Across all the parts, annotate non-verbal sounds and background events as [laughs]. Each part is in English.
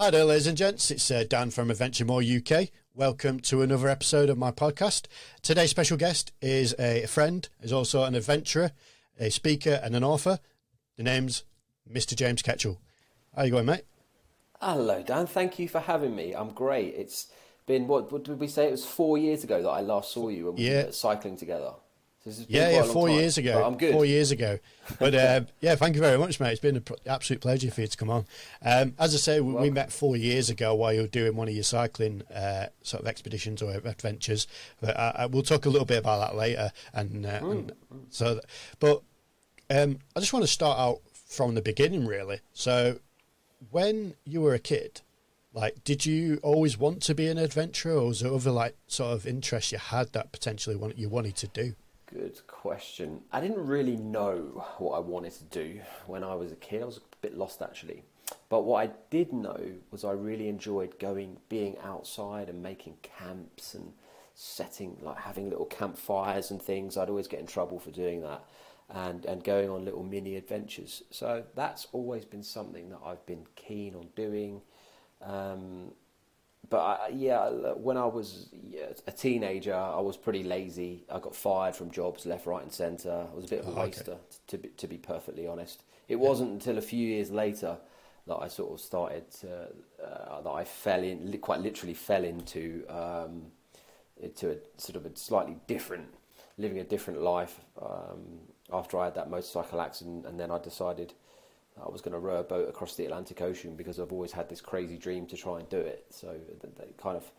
Hi there, ladies and gents. It's uh, Dan from Adventure More UK. Welcome to another episode of my podcast. Today's special guest is a friend, is also an adventurer, a speaker, and an author. The name's Mr. James Ketchell. How are you going, mate? Hello, Dan. Thank you for having me. I'm great. It's been what, what did we say? It was four years ago that I last saw you when we Yeah. were cycling together. So this has been Yeah, yeah, four time, years ago. I'm good. Four years ago. But uh, [laughs] yeah, thank you very much, mate. It's been an absolute pleasure for you to come on. Um, as I say, we, we met four years ago while you were doing one of your cycling uh, sort of expeditions or adventures. But uh, uh, we'll talk a little bit about that later. And, uh, Hmm. and so, th- but um, I just want to start out from the beginning, really. So, when you were a kid, like, did you always want to be an adventurer, or was there other like sort of interests you had that potentially want, you wanted to do? Good question. I didn't really know what I wanted to do when I was a kid. I was a bit lost actually. But what I did know was I really enjoyed going, being outside and making camps and setting, like having little campfires and things. I'd always get in trouble for doing that and, and going on little mini adventures. So that's always been something that I've been keen on doing. Um, but I, yeah, when I was a teenager, I was pretty lazy. I got fired from jobs left, right, and centre. I was a bit of a Oh, okay. waster, to be, to be perfectly honest. It wasn't until a few years later that I sort of started to, uh, that I fell in, quite literally fell into um, into a sort of a slightly different, living a different life. Um, after I had that motorcycle accident, and then I decided I was going to row a boat across the Atlantic Ocean because I've always had this crazy dream to try and do it. So that that kind of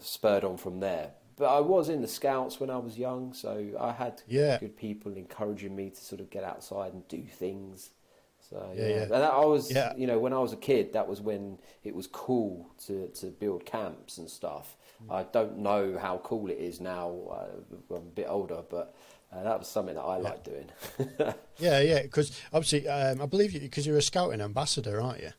spurred on from there. But I was in the Scouts when I was young, so I had Yeah. good people encouraging me to sort of get outside and do things. So Yeah, yeah, and I was, Yeah. you know, when I was a kid, that was when it was cool to, to build camps and stuff. Mm. I don't know how cool it is now. Uh, I'm a bit older, but uh, that was something that I liked doing. [laughs] Yeah, yeah, because obviously, um, I believe you because you're a scouting ambassador, aren't you?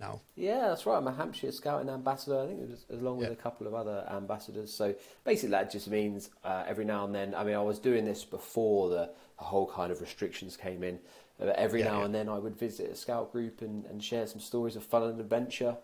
Now, Yeah, that's right. I'm a Hampshire Scouting Ambassador. I think it was along with a couple of other ambassadors. So basically, that just means uh, every now and then. I mean, I was doing this before the, the whole kind of restrictions came in. Uh, every Yeah, now yeah. and then, I would visit a scout group and, and share some stories of fun and adventure,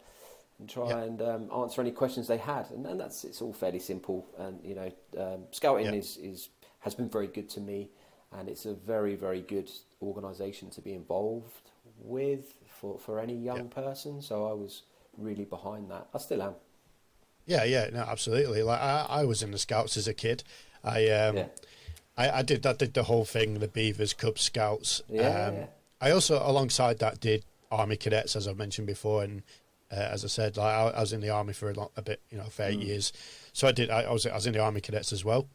and try Yeah. and um, answer any questions they had. And, and that's it's all fairly simple. And you know, um, scouting Yeah. is, is has been very good to me, and it's a very very good organisation to be involved with for, for any young Yeah. person. So I was really behind that. I still am. yeah, yeah, no, absolutely. Like I, I was in the scouts as a kid. I, um, Yeah. I, I did, I did the whole thing, the Beavers, Cub Scouts. Yeah, um, yeah. I also, alongside that, did Army Cadets, as I mentioned before, and uh, as I said, like I, I was in the army for a, lot, a bit, you know, for eight Mm. years. So I did. I, I was, I was in the Army Cadets as well.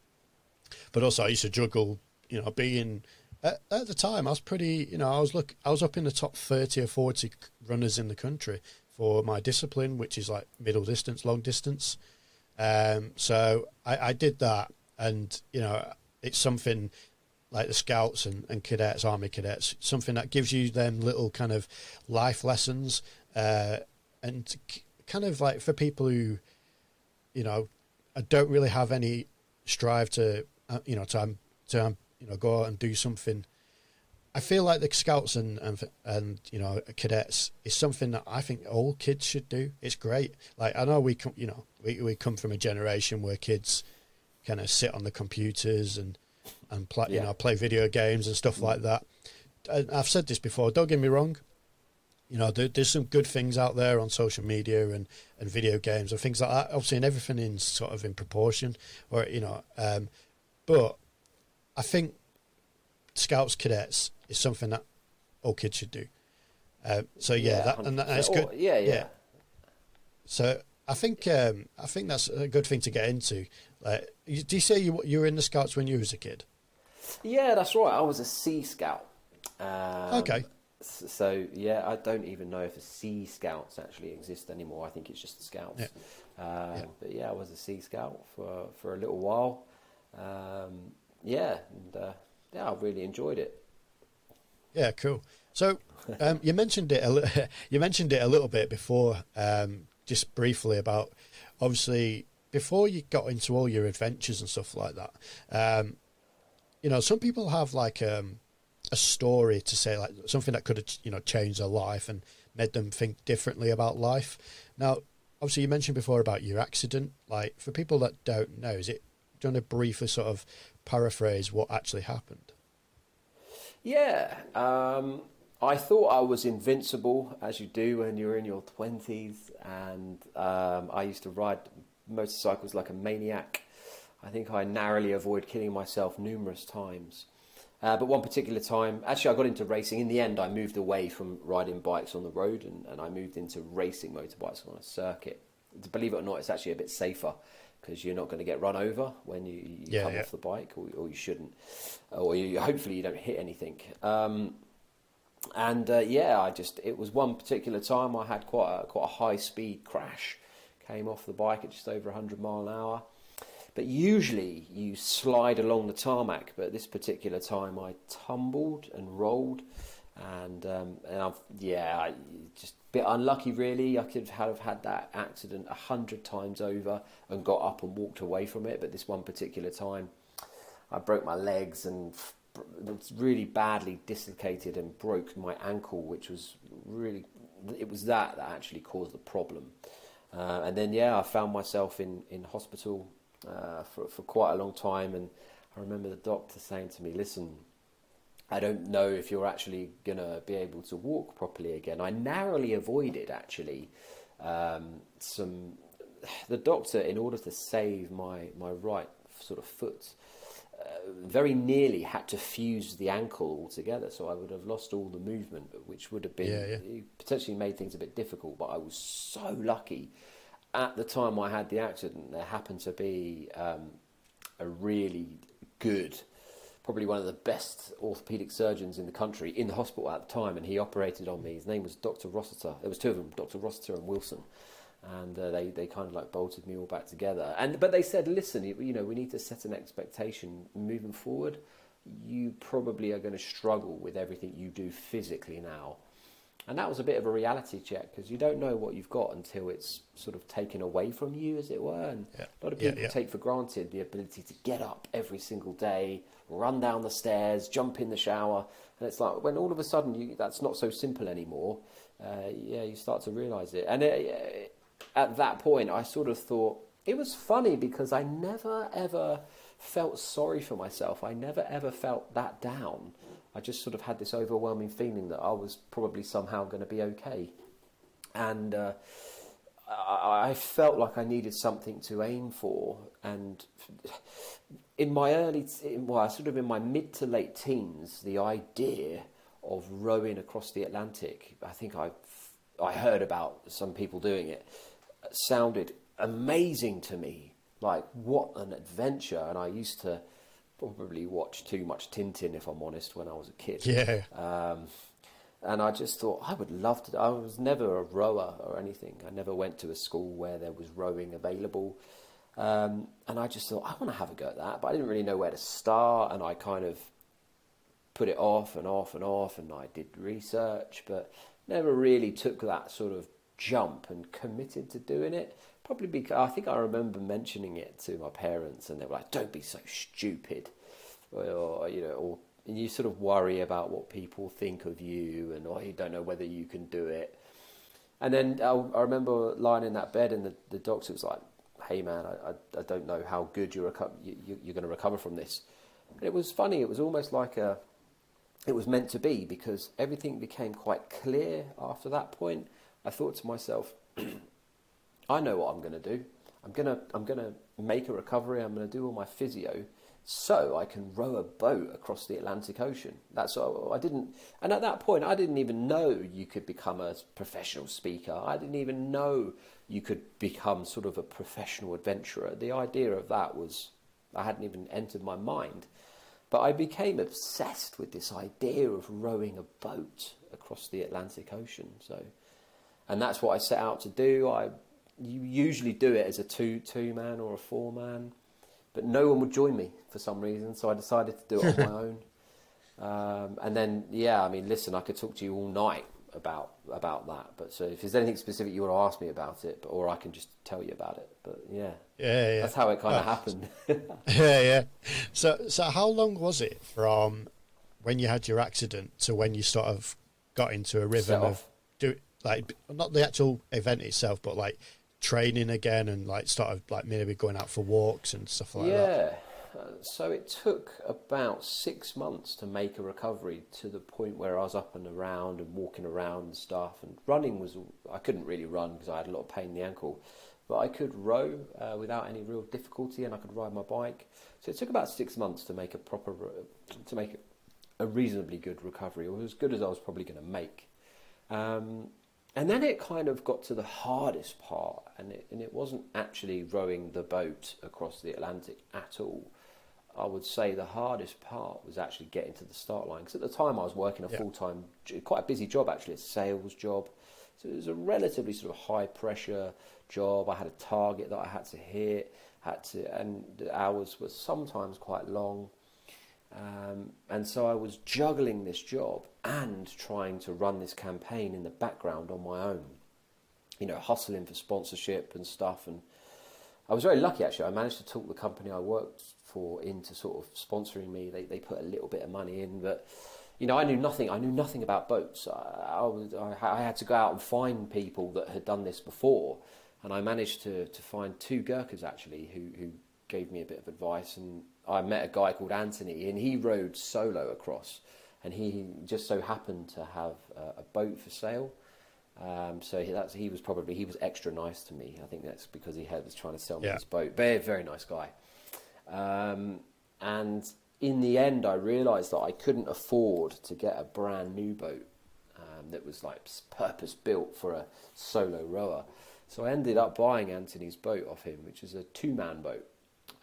But also, I used to juggle, you know, being at, at the time. I was pretty, you know, I was look, I was up in the top thirty or forty runners in the country for my discipline, which is like middle distance, long distance. Um, so I, I did that, and you know, it's something like the scouts and, and cadets, army cadets, something that gives you them little kind of life lessons, uh, and k- kind of like for people who, you know, don't really have any strive to, uh, you know, to um, to um, you know go out and do something. I feel like the scouts and, and and you know cadets is something that I think all kids should do. It's great. Like I know we come, you know, we we come from a generation where kids kind of sit on the computers and and play, you know, play video games and stuff like that. And I've said this before. Don't get me wrong. You know, there, there's some good things out there on social media and, and video games and things like that. Obviously, and everything in sort of in proportion, or you know, um, but I think scouts cadets is something that all kids should do. Uh, so yeah, that and that, 100%. it's good. Oh, yeah, yeah, Yeah. So I think um, I think that's a good thing to get into. Like, you- do you say you you were in the scouts when you was a kid? Yeah, that's right. I was a Sea Scout. Um, Okay. So yeah, I don't even know if the Sea Scouts actually exist anymore. I think it's just the Scouts. Yeah. Um, Yeah. But yeah, I was a Sea Scout for for a little while. Um, yeah, and uh, yeah, I really enjoyed it. Yeah, cool. So um, you mentioned it. A li- [laughs] you mentioned it a little bit before, um, just briefly about obviously before you got into all your adventures and stuff like that. Um, you know, some people have like um, a story to say, like something that could have you know changed their life, and made them think differently about life. Now, obviously, you mentioned before about your accident. Like for people that don't know, is it? Want to briefly sort of paraphrase what actually happened? Yeah, um, I thought I was invincible, as you do when you're in your twenties, and um, I used to ride motorcycles like a maniac. I think I narrowly avoided killing myself numerous times. Uh, but one particular time, actually, I got into racing. In the end, I moved away from riding bikes on the road and, and I moved into racing motorbikes on a circuit. Believe it or not, it's actually a bit safer because you're not going to get run over when you, you yeah, come yeah. off the bike, or, or you shouldn't, or you, hopefully you don't hit anything. Um, and uh, yeah, I just it was one particular time I had quite a, quite a high speed crash, came off the bike at just over 100 mile an hour. But usually you slide along the tarmac, but this particular time I tumbled and rolled, and um, and I've yeah, I, just bit unlucky really. I could have had that accident a hundred times over and got up and walked away from it, but this one particular time, I broke my legs and really badly dislocated and broke my ankle, which was really it was that that actually caused the problem. Uh, and then yeah, I found myself in in hospital uh, for for quite a long time, and I remember the doctor saying to me, "Listen." I don't know if you're actually going to be able to walk properly again. I narrowly avoided actually um, some. The doctor, in order to save my, my right sort of foot, uh, very nearly had to fuse the ankle altogether, so I would have lost all the movement, which would have been yeah, yeah. potentially made things a bit difficult. But I was so lucky. At the time I had the accident, there happened to be um, a really good probably one of the best orthopedic surgeons in the country in the hospital at the time, and he operated on me. His name was Dr. Rossiter. There was two of them, Dr. Rossiter and Wilson, and uh, they they kind of like bolted me all back together. And but they said, listen, you, know, we need to set an expectation moving forward. You probably are going to struggle with everything you do physically now. And that was a bit of a reality check because you don't know what you've got until it's sort of taken away from you, as it were. And yeah. a lot of people yeah, yeah. take for granted the ability to get up every single day, run down the stairs, jump in the shower. And it's like when all of a sudden you, that's not so simple anymore, uh, yeah, you start to realize it. And it, at that point, I sort of thought it was funny because I never ever felt sorry for myself. I never ever felt that down. I just sort of had this overwhelming feeling that I was probably somehow going to be okay. And uh, I felt like I needed something to aim for. And in my early, well, sort of in my mid to late teens, the idea of rowing across the Atlantic, I think I, I heard about some people doing it, sounded amazing to me. Like, what an adventure. And I used to probably watch too much Tintin, if I'm honest, when I was a kid. Yeah. Um, and I just thought I would love to. I was never a rower or anything. I never went to a school where there was rowing available. Um, and I just thought I want to have a go at that, but I didn't really know where to start. And I kind of put it off and off and off, and I did research, but never really took that sort of jump and committed to doing it. Probably because I think I remember mentioning it to my parents, and they were like, "Don't be so stupid," or, you know, or you sort of worry about what people think of you, and oh, you don't know whether you can do it. And then I, I remember lying in that bed, and the, the doctor was like, "Hey man, I, I, I don't know how good you're reco- you, you're going to recover from this." And it was funny. It was almost like a it was meant to be because everything became quite clear after that point. I thought to myself, [clears throat] I know what I'm going to do. I'm going to I'm going to make a recovery. I'm going to do all my physio so I can row a boat across the Atlantic Ocean. That's all I didn't. And at that point, I didn't even know you could become a professional speaker. I didn't even know you could become sort of a professional adventurer. The idea of that was I hadn't even entered my mind. But I became obsessed with this idea of rowing a boat across the Atlantic Ocean. So, and that's what I set out to do. I you usually do it as a two two man or a four man, but no one would join me for some reason. So I decided to do it on my [laughs] own. Um, and then yeah, I mean, listen, I could talk to you all night about about that. But so if there's anything specific you want to ask me about it, but, or I can just tell you about it. But yeah, yeah, yeah. that's how it kind of oh. happened. [laughs] yeah, yeah. So so how long was it from when you had your accident to when you sort of got into a rhythm of do like not the actual event itself, but like training again and like started like maybe going out for walks and stuff like yeah. that? Yeah. Uh, so it took about six months to make a recovery to the point where I was up and around and walking around and stuff. And running was, I couldn't really run because I had a lot of pain in the ankle, but I could row uh, without any real difficulty and I could ride my bike. So it took about six months to make a proper, to make a reasonably good recovery, or as good as I was probably going to make. Um, and then it kind of got to the hardest part, and it, and it wasn't actually rowing the boat across the Atlantic at all. I would say the hardest part was actually getting to the start line because at the time I was working a Yeah. full time, quite a busy job actually, a sales job. So it was a relatively sort of high pressure job. I had a target that I had to hit, had to, and the hours were sometimes quite long. Um, and so I was juggling this job and trying to run this campaign in the background on my own. You know, hustling for sponsorship and stuff. And I was very lucky actually. I managed to talk the company I worked for into sort of sponsoring me. They they put a little bit of money in, but you know, I knew nothing. I knew nothing about boats. I, I, was, I, I had to go out and find people that had done this before, and I managed to, to find two Gurkhas actually who, who gave me a bit of advice. And I met a guy called Anthony, and he rowed solo across, and he just so happened to have a, a boat for sale. Um, so he, that's, he was probably he was extra nice to me. I think that's because he had, was trying to sell me Yeah. his boat. Very very nice guy. Um, and in the end, I realised that I couldn't afford to get a brand new boat um, that was like purpose built for a solo rower. So I ended up buying Anthony's boat off him, which is a two man boat.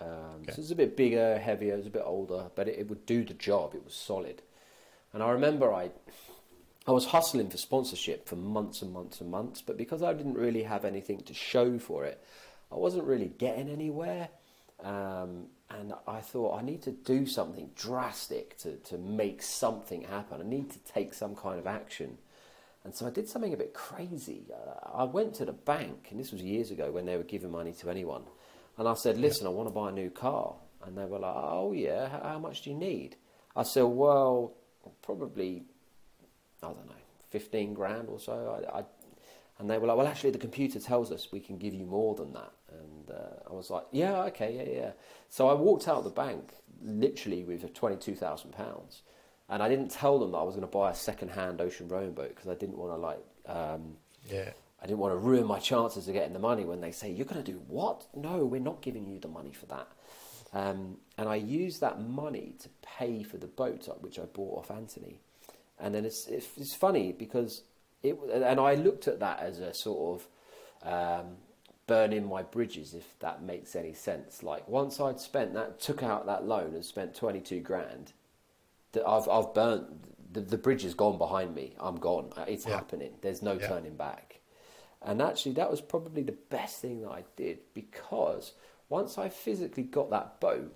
Um, Okay. So it's a bit bigger, heavier, it's a bit older, but it, it would do the job. It was solid. And I remember I, I was hustling for sponsorship for months and months and months, but because I didn't really have anything to show for it, I wasn't really getting anywhere. Um, and I thought I need to do something drastic to, to make something happen. I need to take some kind of action. And so I did something a bit crazy. Uh, I went to the bank, and this was years ago when they were giving money to anyone. And I said, Listen, I want to buy a new car. And they were like, Oh, yeah, how, how much do you need? I said, Well, probably, I don't know, 15 grand or so. I, I, and they were like, Well, actually, the computer tells us we can give you more than that. And uh, I was like, Yeah, okay, yeah, yeah. So I walked out of the bank literally with £22,000 and I didn't tell them that I was going to buy a second-hand ocean rowing boat because I didn't want to like um, Yeah. I didn't want to ruin my chances of getting the money when they say you're going to do what? No, we're not giving you the money for that. Um, and I used that money to pay for the boat which I bought off Anthony. And then it's, it's funny because it and I looked at that as a sort of um, burning my bridges, if that makes any sense. Like once I'd spent that, took out that loan and spent twenty two grand that I've I've burnt the, the bridge is gone behind me. I'm gone. Uh, It's Yeah. happening. There's no Yeah. turning back. And actually, that was probably the best thing that I did because once I physically got that boat,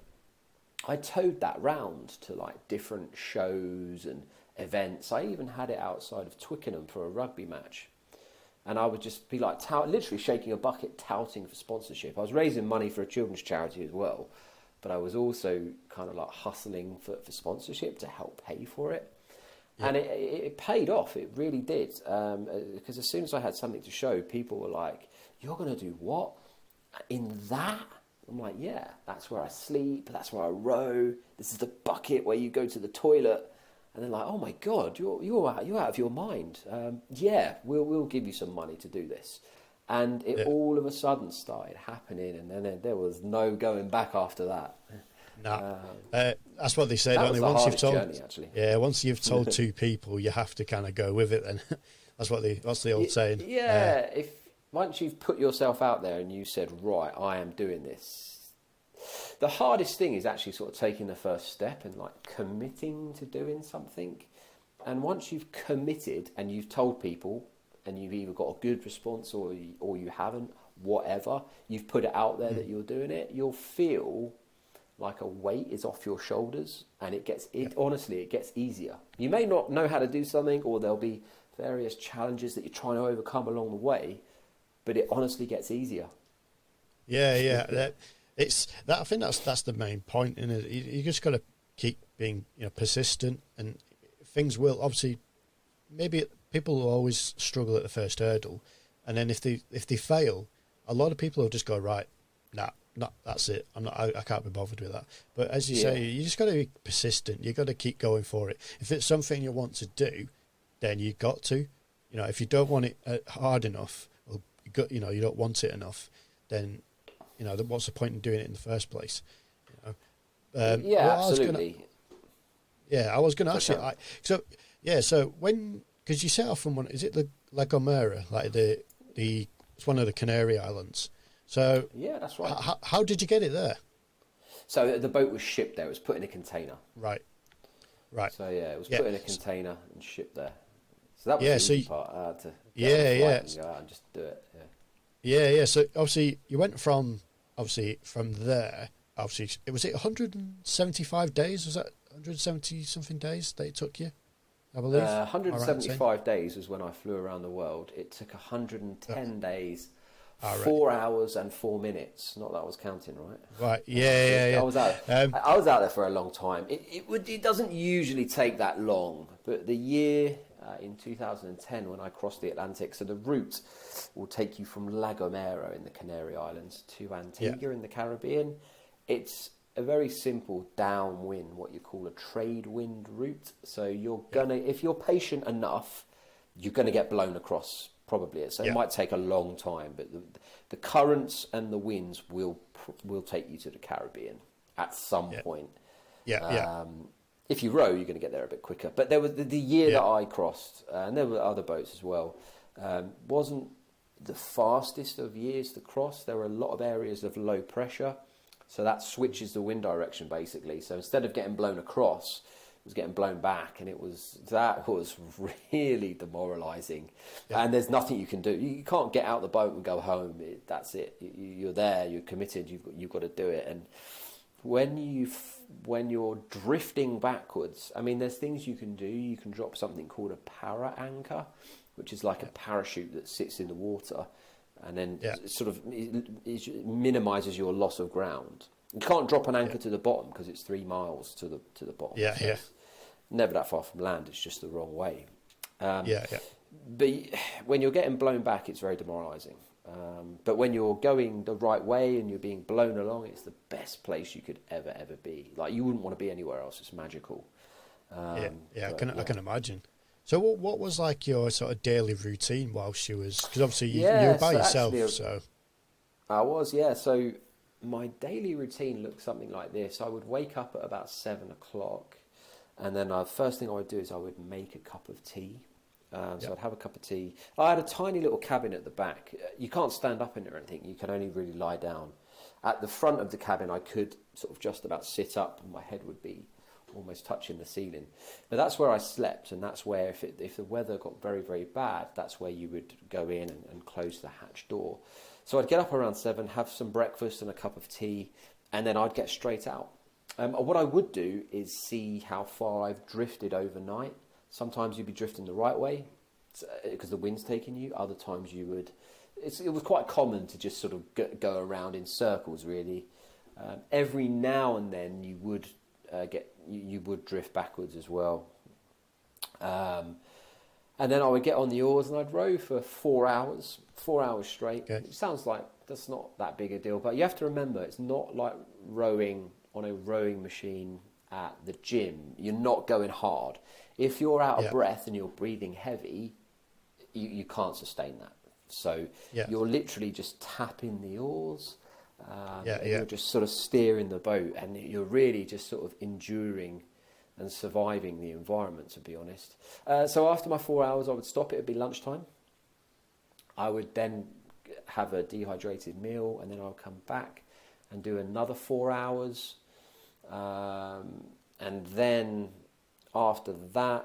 I towed that round to like different shows and events. I even had it outside of Twickenham for a rugby match. And I would just be like, tout, literally shaking a bucket, touting for sponsorship. I was raising money for a children's charity as well, but I was also kind of like hustling for, for sponsorship to help pay for it. And it, it, it paid off, it really did. Um, because as soon as I had something to show, people were like, You're going to do what? In that? I'm like, Yeah, that's where I sleep, that's where I row, this is the bucket where you go to the toilet. And they're like, "Oh my God, you're you're out, you're out of your mind." Um, yeah, we'll we'll give you some money to do this, and it Yeah. all of a sudden started happening, and then there- was no going back after that. No, uh, that's what they say, don't they? the Once you've told, journey, actually. yeah, once you've [laughs] told two people, you have to kind of go with it. Then [laughs] that's what the that's the old Y- saying? Yeah, if once you've put yourself out there and you said, "Right, I am doing this," the hardest thing is actually sort of taking the first step and like committing to doing something. And once you've committed and you've told people, and you've either got a good response or you, or you haven't, whatever, you've put it out there hmm. that you're doing it, you'll feel like a weight is off your shoulders and it gets it honestly it gets easier you may not know how to do something or there'll be various challenges that you're trying to overcome along the way but it honestly gets easier Yeah, yeah. That, it's that. I think that's that's the main point. In it, you, you just got to keep being you know persistent, and things will obviously maybe people will always struggle at the first hurdle, and then if they if they fail, a lot of people will just go right, nah, not that's it. I'm not. I, I can't be bothered with that. But as you Yeah. say, you just got to be persistent. You got to keep going for it. If it's something you want to do, then you got to. You know, if you don't want it uh, hard enough, or you got, you know, you don't want it enough, then you know, what's the point in doing it in the first place? You know. Um, yeah, what I was gonna- absolutely. yeah, I was going to ask you. I, so yeah, so when because you set off from one, is it the La Gomera, like the the it's one of the Canary Islands. So Yeah, that's right. how, how did you get it there? So the boat was shipped there. It was put in a container. Right, right. So yeah, it was Yeah. put in a container and shipped there. So that was Yeah, the so you- part. I had to Yeah, on a flight yeah. and go out and just do it. Yeah. Yeah, yeah. So obviously you went from obviously from there. Obviously, it was it 175 days. Was that 170 something days that it took you? I believe. Uh, Am I right 175 days was when I flew around the world. It took 110 days, Ah, right. four hours and four minutes. Not that I was counting, right? Right. Yeah, yeah, yeah. I was out. Um, I was out there for a long time. It, it would. It doesn't usually take that long, but the year uh, in 2010 when I crossed the Atlantic, so the route will take you from La Gomera in the Canary Islands to Antigua in the Caribbean. It's a very simple downwind, what you call a trade wind route. So you're gonna, if you're patient enough, you're gonna get blown across. Probably, so Yeah. it might take a long time, but the, the currents and the winds will will take you to the Caribbean at some Yeah. point. yeah, yeah. If you row, you're going to get there a bit quicker. But there was the, the year Yeah. that I crossed, uh, and there were other boats as well. Um, wasn't the fastest of years to cross. There were a lot of areas of low pressure, so that switches the wind direction basically. So instead of getting blown across, it was getting blown back, and it was that was [laughs] really demoralising. Yeah. And there's nothing you can do. You can't get out the boat and go home. It, that's it. You, you're there. You're committed. You've got, you've got to do it. And when you when you're drifting backwards, I mean, there's things you can do. You can drop something called a para anchor, which is like a parachute that sits in the water, and then Yeah. it sort of it, it minimizes your loss of ground. You can't drop an anchor to the bottom because it's three miles to the to the bottom. Yeah, yeah. Never that far from land. It's just the wrong way. Um, yeah, yeah. but [sighs] when you're getting blown back, it's very demoralising. Um, but when you're going the right way and you're being blown along, it's the best place you could ever, ever be. Like you wouldn't want to be anywhere else. It's magical. Um, yeah, yeah, I but, can I can imagine. So what what was like your sort of daily routine whilst you was because obviously you, you were by so yourself, actually, so I was, yeah. So my daily routine looked something like this. I would wake up at about seven o'clock, and then the first thing I would do is I would make a cup of tea. Um, so Yep. I'd have a cup of tea. I had a tiny little cabin at the back. You can't stand up in it or anything. You can only really lie down. At the front of the cabin, I could sort of just about sit up, and my head would be almost touching the ceiling. But that's where I slept, and that's where if it, if the weather got very very bad, that's where you would go in and, and close the hatch door. So I'd get up around seven, have some breakfast and a cup of tea, and then I'd get straight out. Um, what I would do is see how far I've drifted overnight. Sometimes you'd be drifting the right way because the wind's taking you. Other times you would. It's, it was quite common to just sort of go, go around in circles, really. Um, every now and then you would uh, get you, you would drift backwards as well. Um, and then I would get on the oars and I'd row for four hours, four hours straight. Okay. It sounds like that's not that big a deal, but you have to remember it's not like rowing on a rowing machine at the gym. You're not going hard. If you're out of Yeah. breath and you're breathing heavy, you, you can't sustain that. So Yeah. you're literally just tapping the oars. Um, Yeah, yeah. You're just sort of steering the boat, and you're really just sort of enduring and surviving the environment, to be honest. Uh, so after my four hours, I would stop. It would be lunchtime. I would then have a dehydrated meal, and then I'll come back and do another four hours. Um, and then after that,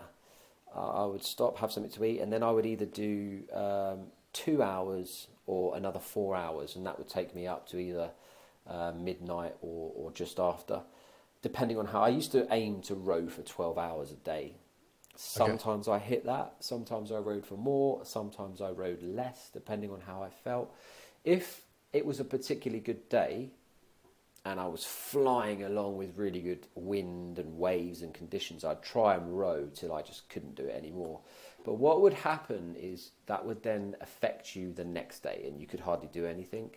uh, I would stop, have something to eat, and then I would either do um, two hours or another four hours, and that would take me up to either uh, midnight or, or just after, depending on how. I used to aim to row for 12 hours a day. Sometimes I hit that, sometimes I rowed for more, sometimes I rowed less, depending on how I felt. If it was a particularly good day, and I was flying along with really good wind and waves and conditions, I'd try and row till I just couldn't do it anymore. But what would happen is that would then affect you the next day, and you could hardly do anything.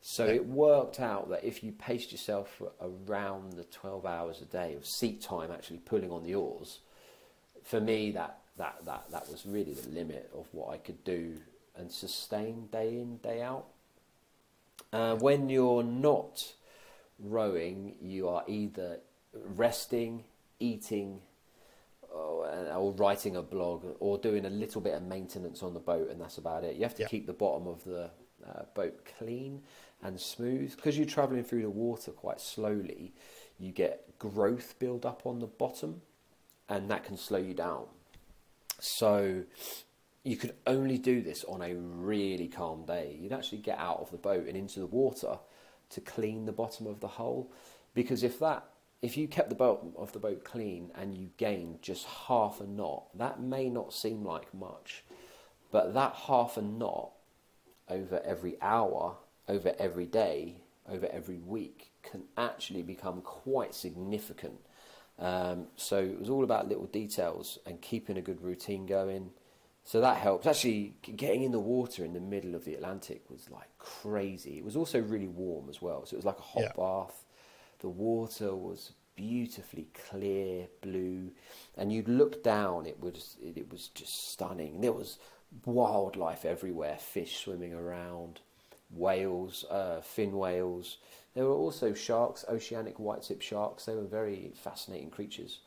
So Yeah. it worked out that if you paced yourself for around the 12 hours a day of seat time actually pulling on the oars, for me that, that, that, that was really the limit of what I could do and sustain day in, day out. Uh, when you're not rowing, you are either resting, eating, or, or writing a blog, or doing a little bit of maintenance on the boat, and that's about it. You have to Yeah. keep the bottom of the uh, boat clean and smooth because you're traveling through the water quite slowly. You get growth build up on the bottom, and that can slow you down. So you could only do this on a really calm day. You'd actually get out of the boat and into the water to clean the bottom of the hull, because if that if you kept the bottom of the boat clean and you gained just half a knot, that may not seem like much, but that half a knot over every hour, over every day, over every week can actually become quite significant. Um, so it was all about little details and keeping a good routine going. So that helps. Actually, getting in the water in the middle of the Atlantic was like crazy. It was also really warm as well. So it was like a hot Yeah. bath. The water was beautifully clear blue, and you'd look down. It was it, was just stunning. There was wildlife everywhere, fish swimming around, whales, uh, fin whales. There were also sharks, oceanic white-tip sharks. They were very fascinating creatures.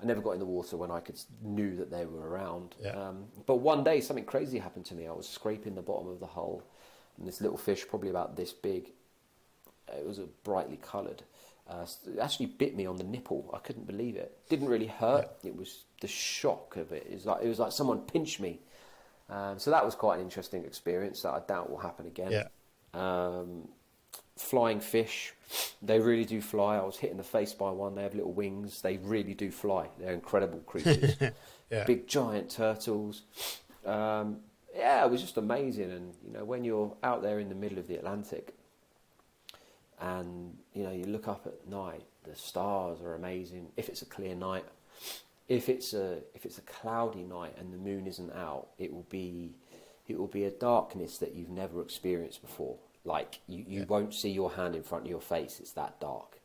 I never got in the water when I could knew that they were around. Yeah. Um, but one day something crazy happened to me. I was scraping the bottom of the hull, and this little fish, probably about this big, it was a brightly coloured. Uh, actually bit me on the nipple. I couldn't believe it. Didn't really hurt. It was the shock of it. It was like it was like someone pinched me. Um, so that was quite an interesting experience that I doubt will happen again. Yeah. Um, flying fish, they really do fly. I was hit in the face by one. They have little wings. They really do fly. They're incredible creatures. [laughs] Yeah. Big giant turtles. Um, yeah, it was just amazing. And you know, when you're out there in the middle of the Atlantic, and you know, you look up at night, the stars are amazing. If it's a clear night, if it's a if it's a cloudy night and the moon isn't out, it will be it will be a darkness that you've never experienced before. Like you, you Yeah. won't see your hand in front of your face. It's that dark,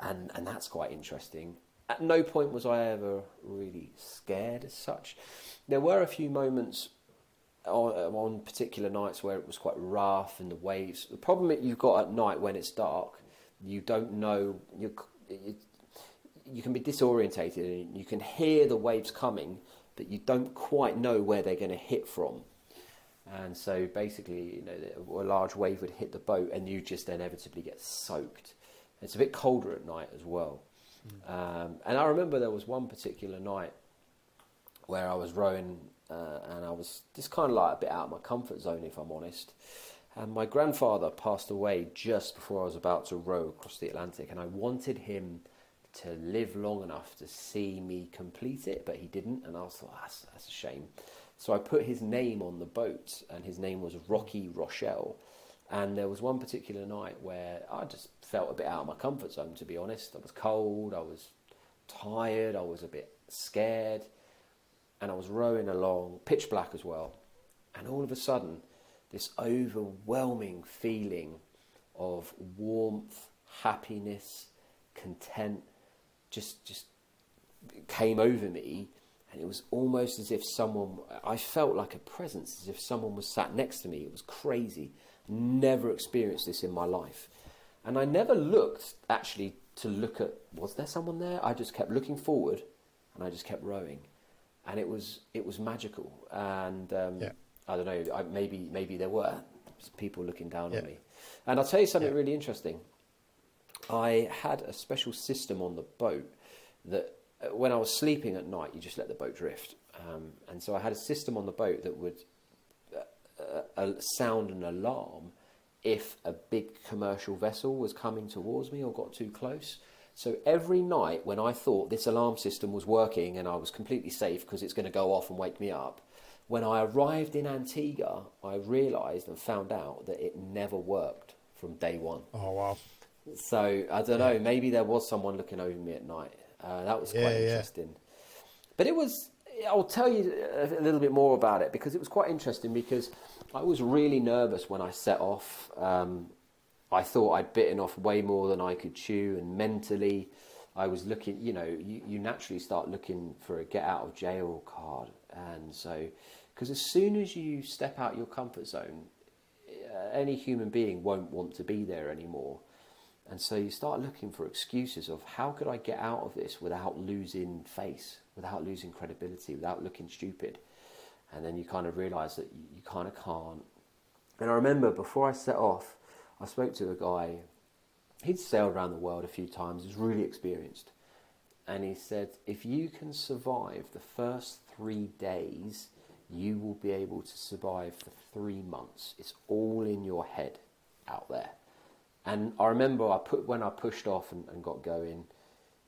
and and that's quite interesting. At no point was I ever really scared as such. There were a few moments on, on particular nights where it was quite rough and the waves. The problem that you've got at night when it's dark, you don't know you you, you can be disorientated and you can hear the waves coming, but you don't quite know where they're going to hit from. And so basically, you know, a large wave would hit the boat, and you just inevitably get soaked. It's a bit colder at night as well. Um, and I remember there was one particular night where I was rowing uh, and I was just kind of like a bit out of my comfort zone, if I'm honest. And my grandfather passed away just before I was about to row across the Atlantic, and I wanted him to live long enough to see me complete it, but he didn't, and I was like, that's, that's a shame. So I put his name on the boat, and his name was Rocky Rochelle. And there was one particular night where I just felt a bit out of my comfort zone, to be honest. I was cold, I was tired, I was a bit scared, and I was rowing along, pitch black as well. And all of a sudden, this overwhelming feeling of warmth, happiness, content just just came over me and it was almost as if someone I felt like a presence as if someone was sat next to me. It was crazy. Never experienced this in my life. And I never looked actually to look at was there someone there? I just kept looking forward and I just kept rowing. And it was it was magical. And um, Yeah. I don't know I, maybe maybe there were people looking down Yeah. on me. And I'll tell you something Yeah. really interesting. I had a special system on the boat that when I was sleeping at night, you just let the boat drift. Um, and so I had a system on the boat that would uh, uh, sound an alarm if a big commercial vessel was coming towards me or got too close. So every night when I thought this alarm system was working and I was completely safe because it's going to go off and wake me up, when I arrived in Antigua, I realised and found out that it never worked from day one. Oh wow. So I don't know. Maybe there was someone looking over me at night. Uh, that was quite Yeah, yeah. interesting. But it was I'll tell you a little bit more about it because it was quite interesting because I was really nervous when I set off. Um, I thought I'd bitten off way more than I could chew, and mentally, I was looking. You know, you, you naturally start looking for a get out of jail card, and so because as soon as you step out your comfort zone, uh, any human being won't want to be there anymore. And so you start looking for excuses of how could I get out of this without losing face, without losing credibility, without looking stupid. And then you kind of realize that you, kind of can't. And I remember before I set off, I spoke to a guy. He'd sailed around the world a few times, was really experienced. And he said, if you can survive the first three days, you will be able to survive for three months. It's all in your head out there. And I remember I put when I pushed off and, and got going,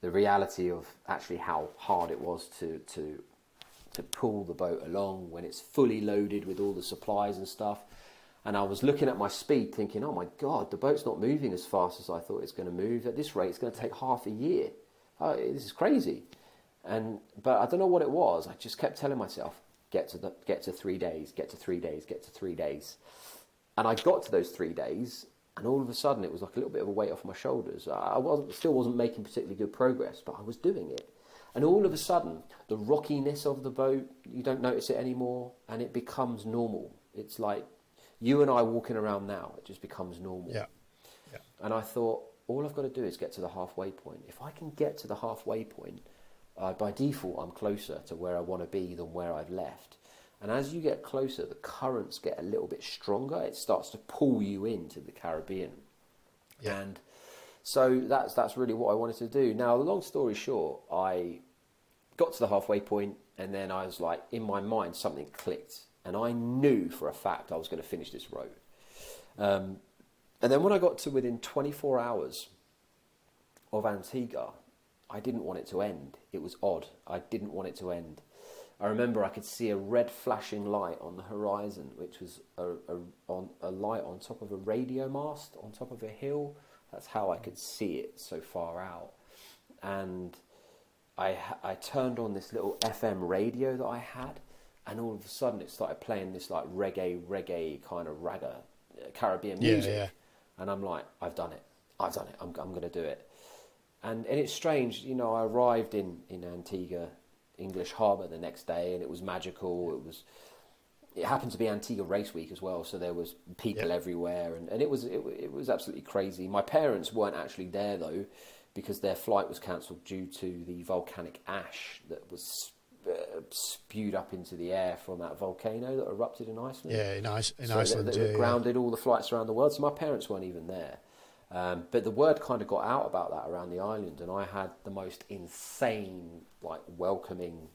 the reality of actually how hard it was to to to pull the boat along when it's fully loaded with all the supplies and stuff. And I was looking at my speed, thinking, "Oh my God, the boat's not moving as fast as I thought it's going to move. At this rate, it's going to take half a year. Oh, this is crazy." And but I don't know what it was. I just kept telling myself, "Get to the get to three days, get to three days, get to three days." And I got to those three days, and all of a sudden it was like a little bit of a weight off my shoulders. I wasn't, still wasn't making particularly good progress, but I was doing it. And all of a sudden, the rockiness of the boat, you don't notice it anymore, and it becomes normal. It's like you and I walking around now, it just becomes normal. Yeah. yeah. And I thought, all I've got to do is get to the halfway point. If I can get to the halfway point, uh, by default, I'm closer to where I want to be than where I've left. And as you get closer, the currents get a little bit stronger. It starts to pull you into the Caribbean. Yeah. And so that's that's really what I wanted to do. Now, the long story short, I got to the halfway point, and then I was like, in my mind, something clicked, and I knew for a fact I was going to finish this road. Um, and then when I got to within 24 hours of Antigua, I didn't want it to end. It was odd. I didn't want it to end. I remember I could see a red flashing light on the horizon, which was a, a, on, a light on top of a radio mast on top of a hill. That's how I could see it so far out. And I, I turned on this little FM radio that I had, and all of a sudden it started playing this like reggae, reggae kind of ragga, uh, Caribbean music. Yeah, yeah. And I'm like, I've done it. I've done it. I'm, I'm going to do it. And, and it's strange, you know, I arrived in, in Antigua English Harbour the next day, and it was magical. It was. It happened to be Antigua Race Week as well, so there was people yeah. everywhere, and, and it was it, it was absolutely crazy. My parents weren't actually there though, because their flight was cancelled due to the volcanic ash that was uh, spewed up into the air from that volcano that erupted in Iceland. Yeah, in, Ice, in so Iceland, they, they yeah, grounded all the flights around the world. So my parents weren't even there. Um, but the word kind of got out about that around the island, and I had the most insane, like welcoming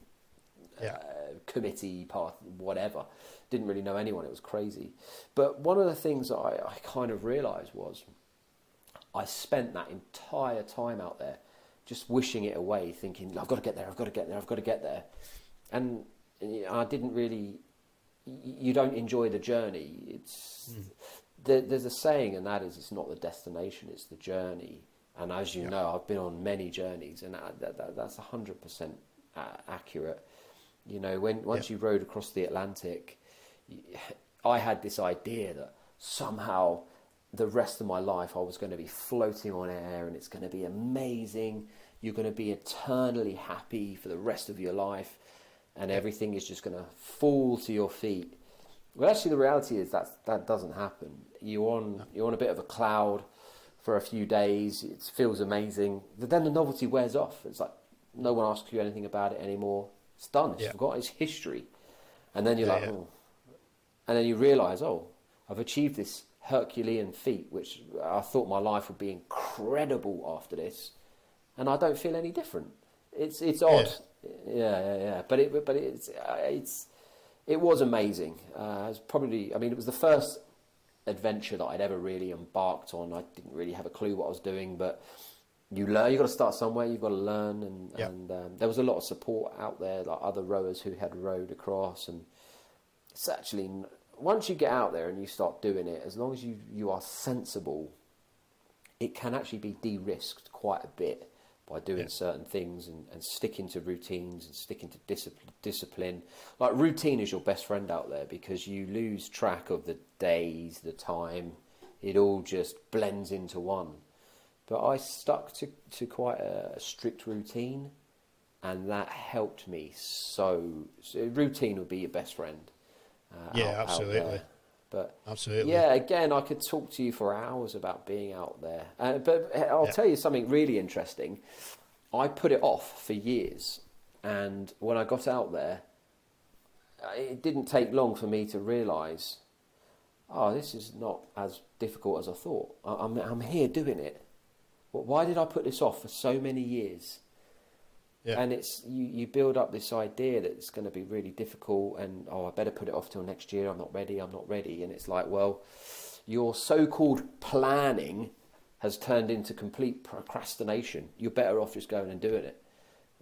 yeah. uh, committee path, whatever. Didn't really know anyone. It was crazy. But one of the things I, I kind of realised was I spent that entire time out there just wishing it away, thinking I've got to get there, I've got to get there, I've got to get there, and, and I didn't really. You don't enjoy the journey. It's mm there, there's a saying, and that is, it's not the destination, it's the journey. And as you yeah. know, I've been on many journeys, and that, that, that's hundred percent accurate. You know, when once yeah. you rowed across the Atlantic, I had this idea that somehow the rest of my life I was going to be floating on air, and it's going to be amazing. You're going to be eternally happy for the rest of your life, and everything is just going to fall to your feet. Well, actually, the reality is that that doesn't happen. You're on you're on a bit of a cloud for a few days. It feels amazing. But then the novelty wears off. It's like no one asks you anything about it anymore. It's done. It's yeah. forgotten. It's history. And then you're yeah, like, yeah. oh. And then you realise, oh, I've achieved this Herculean feat, which I thought my life would be incredible after this, and I don't feel any different. It's it's odd. Yeah, yeah, yeah. But it but it's uh, it's it was amazing. Uh, it was probably, I mean, it was the first adventure that I'd ever really embarked on. I didn't really have a clue what I was doing, but you learn. You've got to start somewhere. You've got to learn, and, yep. and um, there was a lot of support out there, like other rowers who had rowed across. And it's actually once you get out there and you start doing it, as long as you you are sensible, it can actually be de-risked quite a bit by doing Yeah. certain things and, and sticking to routines and sticking to discipline, discipline. Like routine is your best friend out there because you lose track of the days, the time. It all just blends into one. But I stuck to, to quite a, a strict routine, and that helped me so. so routine would be your best friend. Uh, Yeah, out- out absolutely. there. But Absolutely. yeah, again, I could talk to you for hours about being out there. Uh, but I'll Yeah. tell you something really interesting. I put it off for years, and when I got out there, uh, it didn't take long for me to realise, oh, this is not as difficult as I thought. I- I'm, I'm here doing it. Well, Why did I put this off for so many years? Yeah. And it's you, you build up this idea that it's going to be really difficult, and oh, I better put it off till next year. I'm not ready. I'm not ready. And it's like, well, your so-called planning has turned into complete procrastination. You're better off just going and doing it.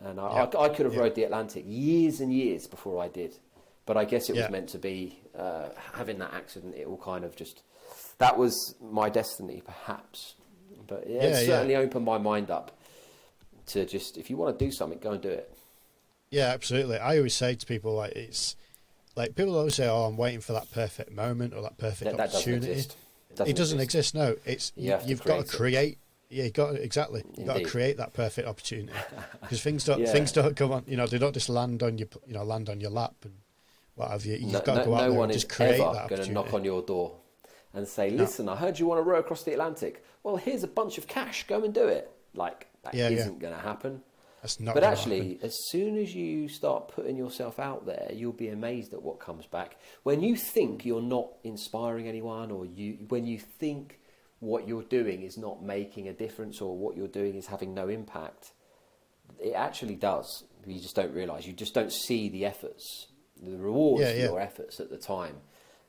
And I, Yeah. I, I could have Yeah. rowed the Atlantic years and years before I did, but I guess it was meant to be. Uh, having that accident, it all kind of just that was my destiny, perhaps. But yeah, it yeah. certainly opened my mind up to just if you want to do something, go and do it. Yeah, absolutely. I always say to people like it's like people always say, "Oh, I'm waiting for that perfect moment or that perfect That, that doesn't opportunity." exist. it doesn't exist. No, it's You have to got to create create. Yeah, you got to, exactly. You've got to create that perfect opportunity [laughs] because things don't Yeah. things don't come on. You know, they don't just land on your you know land on your lap and what have you. You've No, got to no, go out no there and just create that going to knock on your door and say. "Listen, I heard you want to row across the Atlantic. Well, here's a bunch of cash. Go and do it." Like that Yeah, yeah. not going to happen. That's not. but actually, happen. as soon as you start putting yourself out there, you'll be amazed at what comes back. When you think you're not inspiring anyone, or you when you think what you're doing is not making a difference, or what you're doing is having no impact, it actually does. You just don't realise. You just don't see the efforts, the rewards Yeah, for your efforts at the time,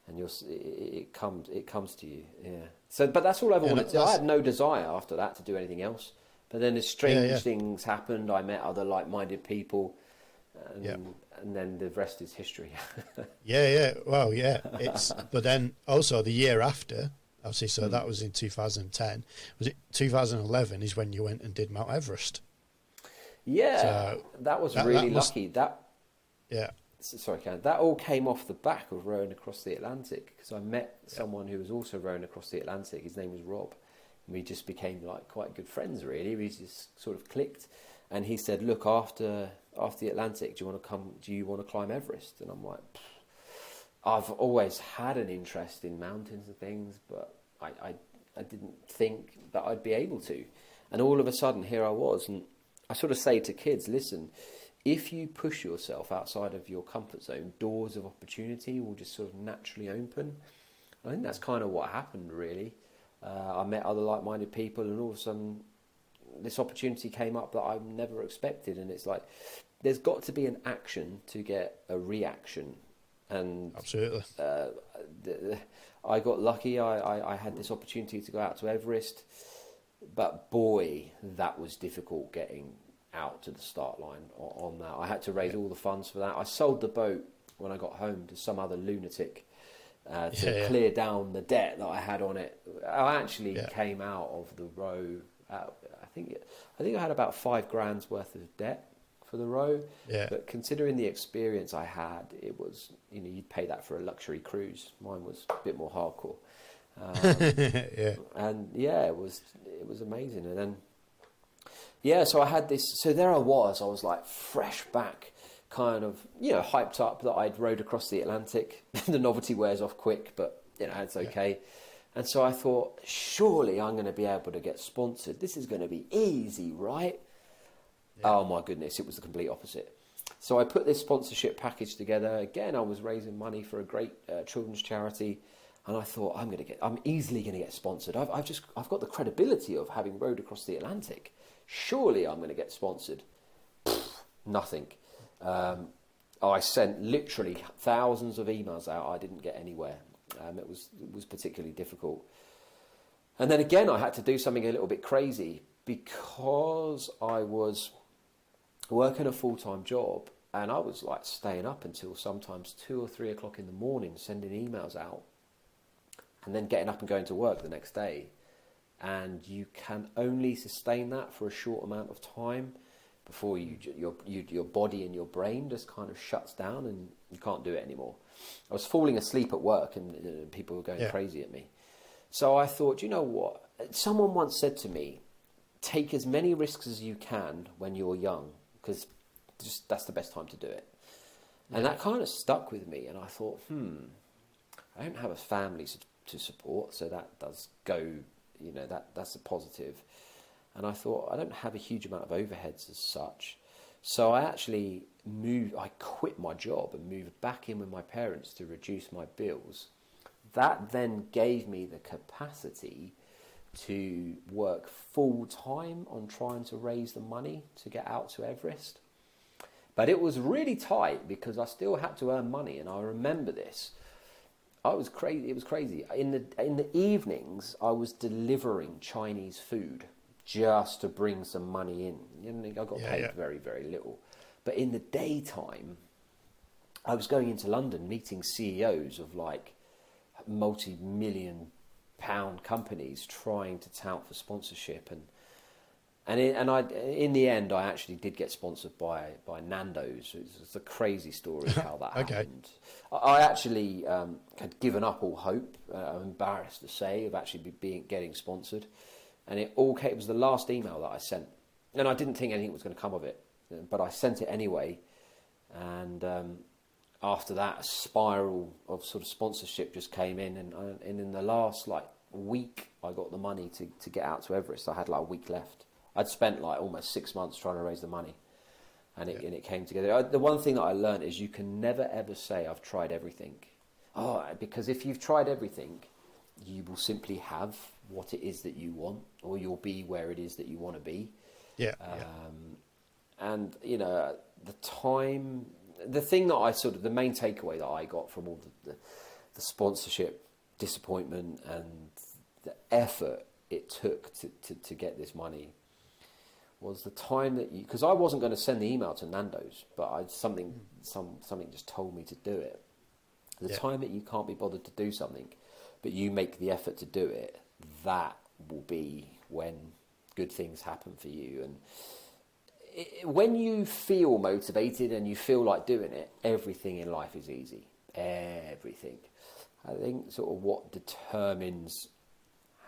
and you're, it, comes it comes to you. Yeah. So, but that's all I ever Yeah, wanted. I had no desire after that to do anything else. But then, as strange yeah. things happened, I met other like-minded people, and, Yeah. and then the rest is history. [laughs] Yeah, yeah. Well, yeah. It's [laughs] but then also the year after, obviously. So Hmm. that was in 2010. Was it 2011? Is when you went and did Mount Everest. yeah, So, that was that- that really must- lucky. That Yeah, sorry, Ken. That all came off the back of rowing across the Atlantic because I met someone who was also rowing across the Atlantic. His name was Rob, we just became like quite good friends. Really, we just sort of clicked. And he said, "Look, after after the Atlantic, do you want to come? Do you want to climb Everest?" And I'm like, "I've always had an interest in mountains and things, but I, I I didn't think that I'd be able to." And all of a sudden, here I was, and I sort of say to kids, "Listen." if you push yourself outside of your comfort zone, doors of opportunity will just sort of naturally open. I think that's kind of what happened, really. Uh, I met other like minded people, and all of a sudden, this opportunity came up that I never expected. And it's like, there's got to be an action to get a reaction. And absolutely. uh, th- th- I got lucky. I, I, I had this opportunity to go out to Everest, but boy, that was difficult getting out to the start line o- on that. I had to raise all the funds for that. I sold the boat when I got home to some other lunatic uh, to Yeah, yeah. clear down the debt that I had on it. I actually Yeah. came out of the row. At, I think I think I had about five grand's worth of debt for the row. Yeah. But considering the experience I had, it was you know you'd pay that for a luxury cruise. Mine was a bit more hardcore. [laughs] Um, yeah, and yeah, it was it was amazing. And then yeah, so I had this. So there I was. I was like fresh back, kind of you know hyped up that I'd rowed across the Atlantic. [laughs] the novelty wears off quick, but you know it's okay. And so I thought, surely I'm going to be able to get sponsored. This is going to be easy, right? Oh my goodness, it was the complete opposite. So I put this sponsorship package together. Again, I was raising money for a great uh, children's charity, and I thought I'm going to get, I'm easily going to get sponsored. I've, I've just, I've got the credibility of having rowed across the Atlantic. Surely I'm going to get sponsored. Pfft, nothing. Um, I sent literally thousands of emails out. I didn't get anywhere. Um, it was, it was particularly difficult. And then again, I had to do something a little bit crazy because I was working a full time job and I was like staying up until sometimes two or three o'clock in the morning sending emails out and then getting up and going to work the next day. and you can only sustain that for a short amount of time before you, your, you, your body and your brain just kind of shuts down and you can't do it anymore. I was falling asleep at work and uh, people were going yeah. crazy at me. So I thought, you know what? Someone once said to me, take as many risks as you can when you're young because just that's the best time to do it. And that kind of stuck with me, and I thought, hmm, I don't have a family to support, so that does go, you know, that that's a positive. And I thought I don't have a huge amount of overheads as such, so I actually moved. I quit my job and moved back in with my parents to reduce my bills. That then gave me the capacity to work full time on trying to raise the money to get out to Everest. But it was really tight because I still had to earn money, and I remember this. I was crazy. It was crazy. In the in the evenings, I was delivering Chinese food just to bring some money in. You know, I got yeah, paid yeah. very very little. But in the daytime, I was going into London meeting CEOs of like multi-million pound companies trying to tout for sponsorship and and in, and I in the end I actually did get sponsored by by Nando's. It's, it's a crazy story how that [laughs] okay. happened. I, I actually um, had given up all hope. Uh, I'm embarrassed to say of actually be, being getting sponsored, and it all came, it was the last email that I sent, and I didn't think anything was going to come of it, but I sent it anyway, and. Um, after that, a spiral of sort of sponsorship just came in, and, uh, and in the last like week, I got the money to, to get out to Everest. I had like a week left. I'd spent like almost six months trying to raise the money, and it yeah. and it came together. I, the one thing that I learned is you can never ever say I've tried everything. Oh, because if you've tried everything, you will simply have what it is that you want, or you'll be where it is that you want to be. Yeah. Um, yeah. And you know the time the thing that I sort of the main takeaway that I got from all the, the, the sponsorship disappointment and the effort it took to, to, to, get this money was the time that you because I wasn't going to send the email to Nando's, but I something some something just told me to do it. The yeah. time that you can't be bothered to do something, but you make the effort to do it, that will be when good things happen for you and when you feel motivated and you feel like doing it, everything in life is easy. Everything. I think sort of what determines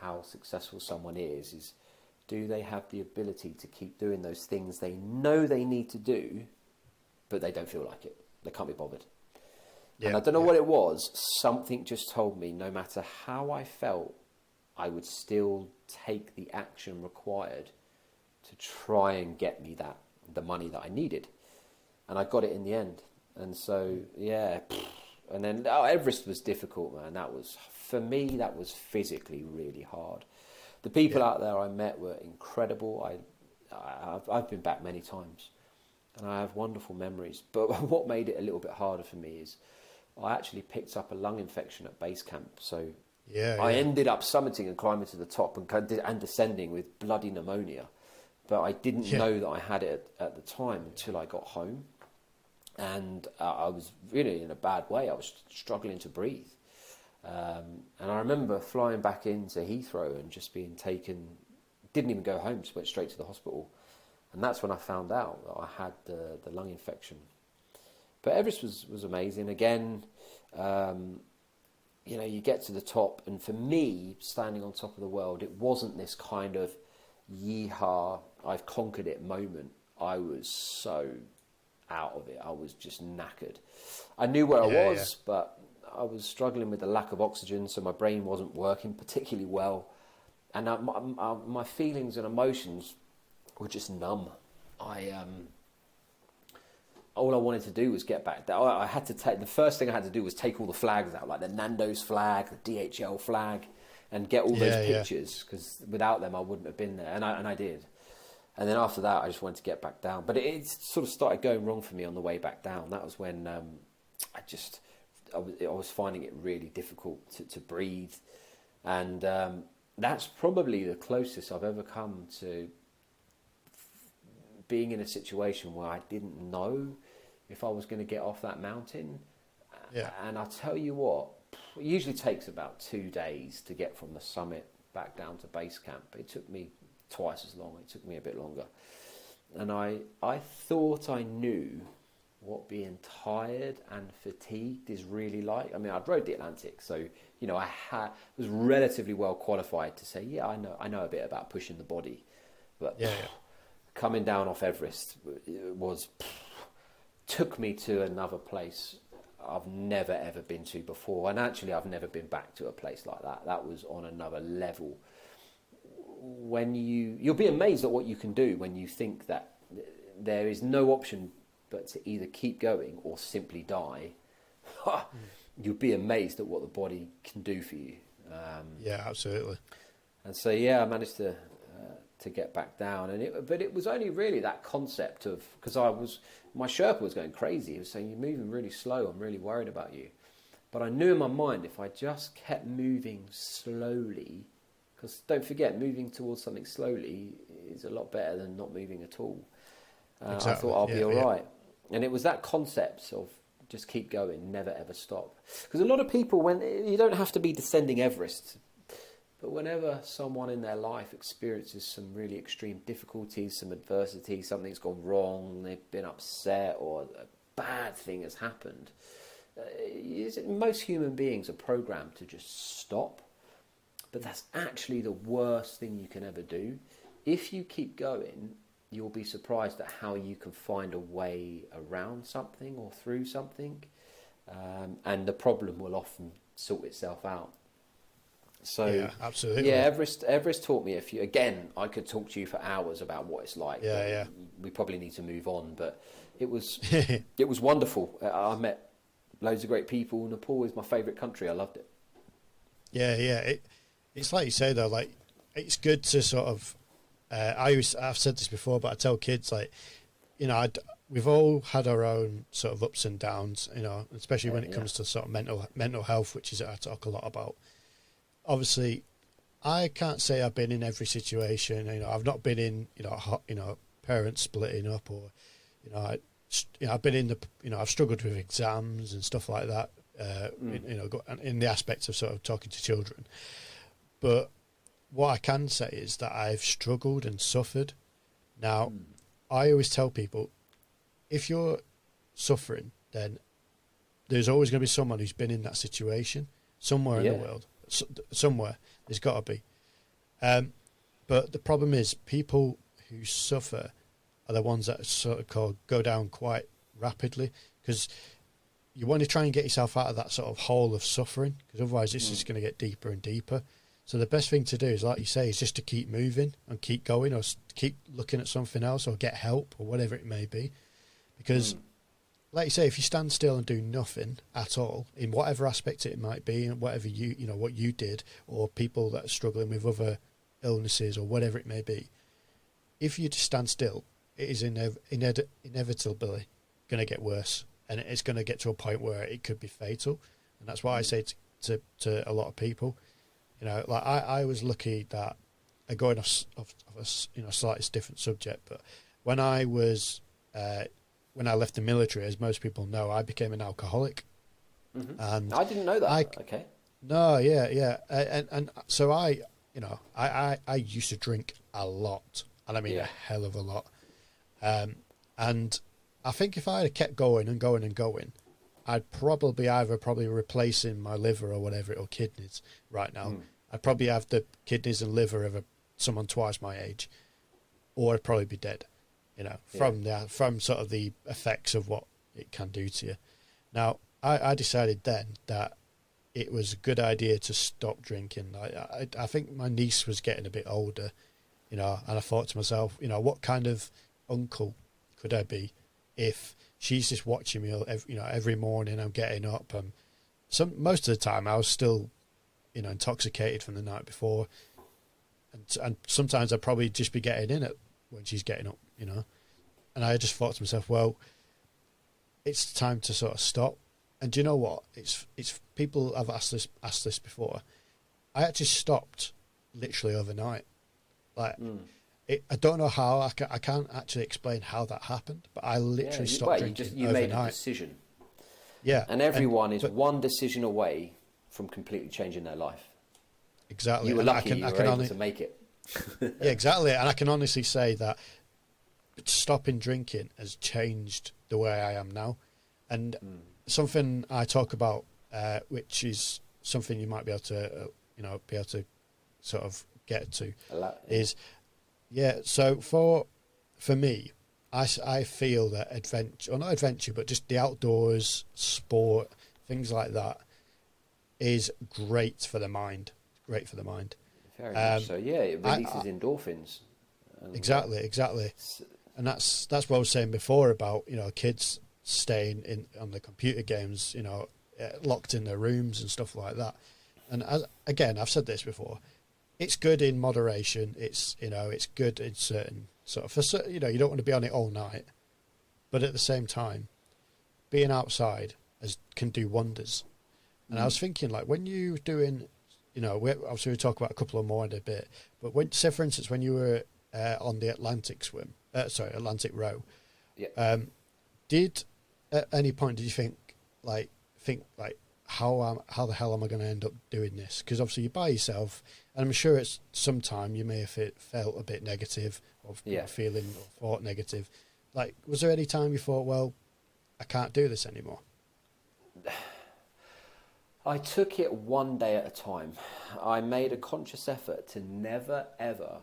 how successful someone is is do they have the ability to keep doing those things they know they need to do, but they don't feel like it. They can't be bothered. Yeah, and I don't know yeah. what it was. Something just told me no matter how I felt, I would still take the action required to try and get me that the money that I needed, and I got it in the end. And so yeah, and then oh, Everest was difficult, man. That was for me. That was physically really hard. The people yeah. out there I met were incredible. I, I've, I've been back many times, and I have wonderful memories. [laughs] But what made it a little bit harder for me is I actually picked up a lung infection at base camp. So yeah, I ended up summiting and climbing to the top and, and descending with bloody pneumonia but I didn't yeah. know that I had it at, at, the time until I got home, and uh, I was really in a bad way. I was struggling to breathe, um, and I remember flying back into Heathrow and just being taken. Didn't even go home, just went straight to the hospital, and that's when I found out that I had the the lung infection. But Everest was was amazing. Again. Um, you know, you get to the top, and for me, standing on top of the world, it wasn't this kind of yeehaw, I've conquered it moment. I was so out of it. I was just knackered. I knew where yeah, I was, yeah. but I was struggling with the lack of oxygen, so my brain wasn't working particularly well. And I, my, my, feelings and emotions were just numb. I um, all I wanted to do was get back. I had to take the first thing I had to do was take all the flags out, like the Nando's flag, the DHL flag, and get all those yeah, pictures because yeah. without them I wouldn't have been there, and I and I did. And then after that, I just wanted to get back down. But it, it sort of started going wrong for me on the way back down. That was when um, I just I was, I was, finding it really difficult to, to breathe, and um, that's probably the closest I've ever come to being in a situation where I didn't know if I was going to get off that mountain. Yeah. And I tell you what, it usually takes about two days to get from the summit back down to base camp. It took me twice as long. It took me a bit longer, and I I thought I knew what being tired and fatigued is really like. I mean, I'd rowed the Atlantic, so you know I had was relatively well qualified to say, yeah, I know I know a bit about pushing the body, but yeah, yeah. Coming down off Everest was took me to another place I've never ever been to before, and actually I've never been back to a place like that. That was on another level. When you you'll be amazed at what you can do when you think that there is no option but to either keep going or simply die. mm. You'll be amazed at what the body can do for you. Um, yeah, absolutely. And so yeah, I managed to to get back down, and it, but it was only really that concept of because I was my Sherpa was going crazy. He was saying, You're moving really slow. I'm really worried about you. But I knew in my mind if I just kept moving slowly, because don't forget, moving towards something slowly is a lot better than not moving at all. Uh, exactly. I thought I'll yeah, be all yeah. right. And it was that concept of just keep going, never ever stop. Because a lot of people, when you don't have to be descending Everest but whenever someone in their life experiences some really extreme difficulties, some adversity, something's gone wrong, they've been upset, or a bad thing has happened, uh, most human beings are programmed to just stop. But that's actually the worst thing you can ever do. If you keep going, you'll be surprised at how you can find a way around something or through something. Um, and the problem will often sort itself out. So yeah, absolutely. Yeah, Everest Everest taught me a few. Again, I could talk to you for hours about what it's like. Yeah, yeah. We probably need to move on, but it was [laughs] it was wonderful. I met loads of great people. Nepal is my favourite country. I loved it. Yeah, yeah. It, it's like you say though. Like it's good to sort of. Uh, I was, I've said this before, but I tell kids like, you know, I'd, we've all had our own sort of ups and downs. You know, especially yeah, when it yeah. comes to sort of mental mental health, which is I talk a lot about obviously, I can't say I've been in every situation. You know, I've not been in you know hot, you know parents splitting up or you know, I, you know I've been in the you know I've struggled with exams and stuff like that. Uh, mm. in, you know, in the aspects of sort of talking to children, but what I can say is that I've struggled and suffered. Now, mm. I always tell people, if you're suffering, then there's always going to be someone who's been in that situation somewhere yeah. in the world somewhere. There's got to be. Um, but the problem is, people who suffer are the ones that sort of called go down quite rapidly because you want to try and get yourself out of that sort of hole of suffering because otherwise this mm. is going to get deeper and deeper. So the best thing to do is, like you say, is just to keep moving and keep going, or keep looking at something else, or get help, or whatever it may be, because. Mm like you say, if you stand still and do nothing at all, in whatever aspect it might be, and whatever you you know what you did, or people that are struggling with other illnesses or whatever it may be, if you just stand still, it is inev- inev- inevitably going to get worse, and it's going to get to a point where it could be fatal, and that's why I say to to, to a lot of people, you know, like I, I was lucky that, uh, going off, off, off a you know slightly different subject, but when I was uh, when I left the military, as most people know, I became an alcoholic. Mm-hmm. And I didn't know that. I, okay. No, yeah, yeah, and and so I, you know, I, I, I used to drink a lot, and I mean yeah. a hell of a lot. Um, and I think if I had kept going and going and going, I'd probably either probably replacing my liver or whatever or kidneys right now. Mm. I'd probably have the kidneys and liver of a, someone twice my age, or I'd probably be dead you know, from yeah. the from sort of the effects of what it can do to you. Now, I, I decided then that it was a good idea to stop drinking. I, I, I think my niece was getting a bit older, you know, and I thought to myself, you know, what kind of uncle could I be if she's just watching me, every, you know, every morning I'm getting up and some most of the time I was still, you know, intoxicated from the night before, and and sometimes I'd probably just be getting in it when she's getting up, you know. And I just thought to myself, well, it's time to sort of stop. And do you know what? It's it's people have asked this asked this before. I actually stopped literally overnight. Like mm. it, I don't know how I, can, I can't actually explain how that happened, but I literally yeah, you, stopped well, drinking. You, just, you overnight. made a decision. Yeah, and everyone and, is but, one decision away from completely changing their life. exactly. You were And I lucky can- you I can able only- to make it. [laughs] yeah, exactly. And I can honestly say that stopping drinking has changed the way I am now. And something I talk about, uh, which is something you might be able to, uh, you know, be able to sort of get to, is yeah. So for for me, I, I feel that adventure, or not adventure, but just the outdoors, sport, things like that, is great for the mind. Great for the mind. Very Um, much so. Yeah, it I- releases endorphins. Uh, Exactly, exactly. And that's that's what I was saying before about you know kids staying in on the computer games, you know, uh, locked in their rooms and stuff like that. And as, again, I've said this before, it's good in moderation. It's you know, it's good in certain sort of for you know, you don't want to be on it all night, but at the same time, being outside as can do wonders. And I was thinking, like, when you doing, you know, we obviously we talk about a couple of more in a bit, but when, say for instance, when you were uh, on the Atlantic swim, uh, sorry, Atlantic row, Yeah. um, did at any point did you think like think like how am how the hell am I going to end up doing this? Because obviously you're by yourself, and I'm sure it's sometime you may have felt a bit negative or Yeah. feeling or thought negative. Like, was there any time you thought, well, I can't do this anymore? [sighs] I took it one day at a time. I made a conscious effort to never ever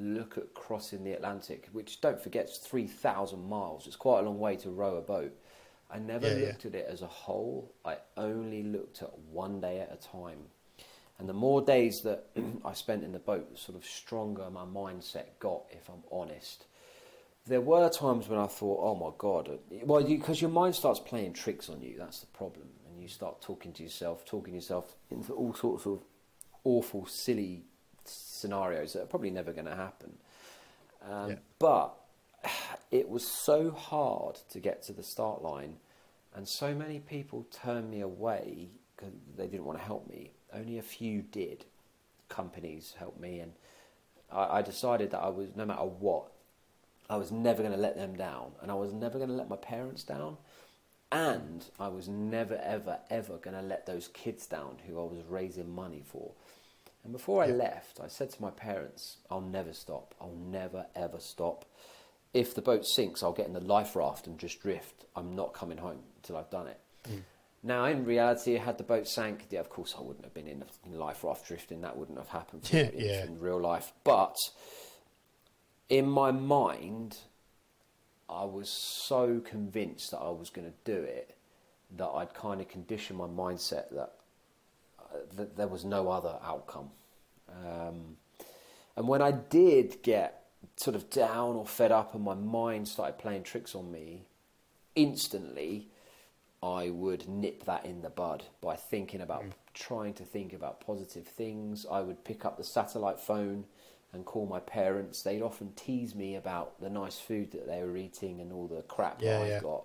look at crossing the Atlantic, which don't forget is 3,000 miles. It's quite a long way to row a boat. I never Yeah, yeah. looked at it as a whole. I only looked at one day at a time. And the more days that [clears throat] I spent in the boat, the sort of stronger my mindset got, if I'm honest. There were times when I thought, oh my God. uh, Well, because your mind starts playing tricks on you. That's the problem. And you start talking to yourself, talking yourself into all sorts of awful, silly scenarios that are probably never going to happen. Um, Yeah. But it was so hard to get to the start line, and so many people turned me away because they didn't want to help me. Only a few did. Companies helped me, and I, I decided that I was, no matter what, I was never going to let them down, and I was never going to let my parents down, and I was never, ever, ever going to let those kids down who I was raising money for. And before I Yeah. left, I said to my parents, I'll never stop. I'll never, ever stop. If the boat sinks, I'll get in the life raft and just drift. I'm not coming home until I've done it. Mm. Now, in reality, had the boat sank, yeah, of course, I wouldn't have been in the life raft drifting. That wouldn't have happened for Yeah, in, yeah. in real life. But in my mind, I was so convinced that I was going to do it that I'd kind of conditioned my mindset that, that there was no other outcome. Um, and when I did get sort of down or fed up and my mind started playing tricks on me, instantly I would nip that in the bud by thinking about trying to think about positive things. I would pick up the satellite phone and call my parents. They'd often tease me about the nice food that they were eating and all the crap Yeah, that I've got.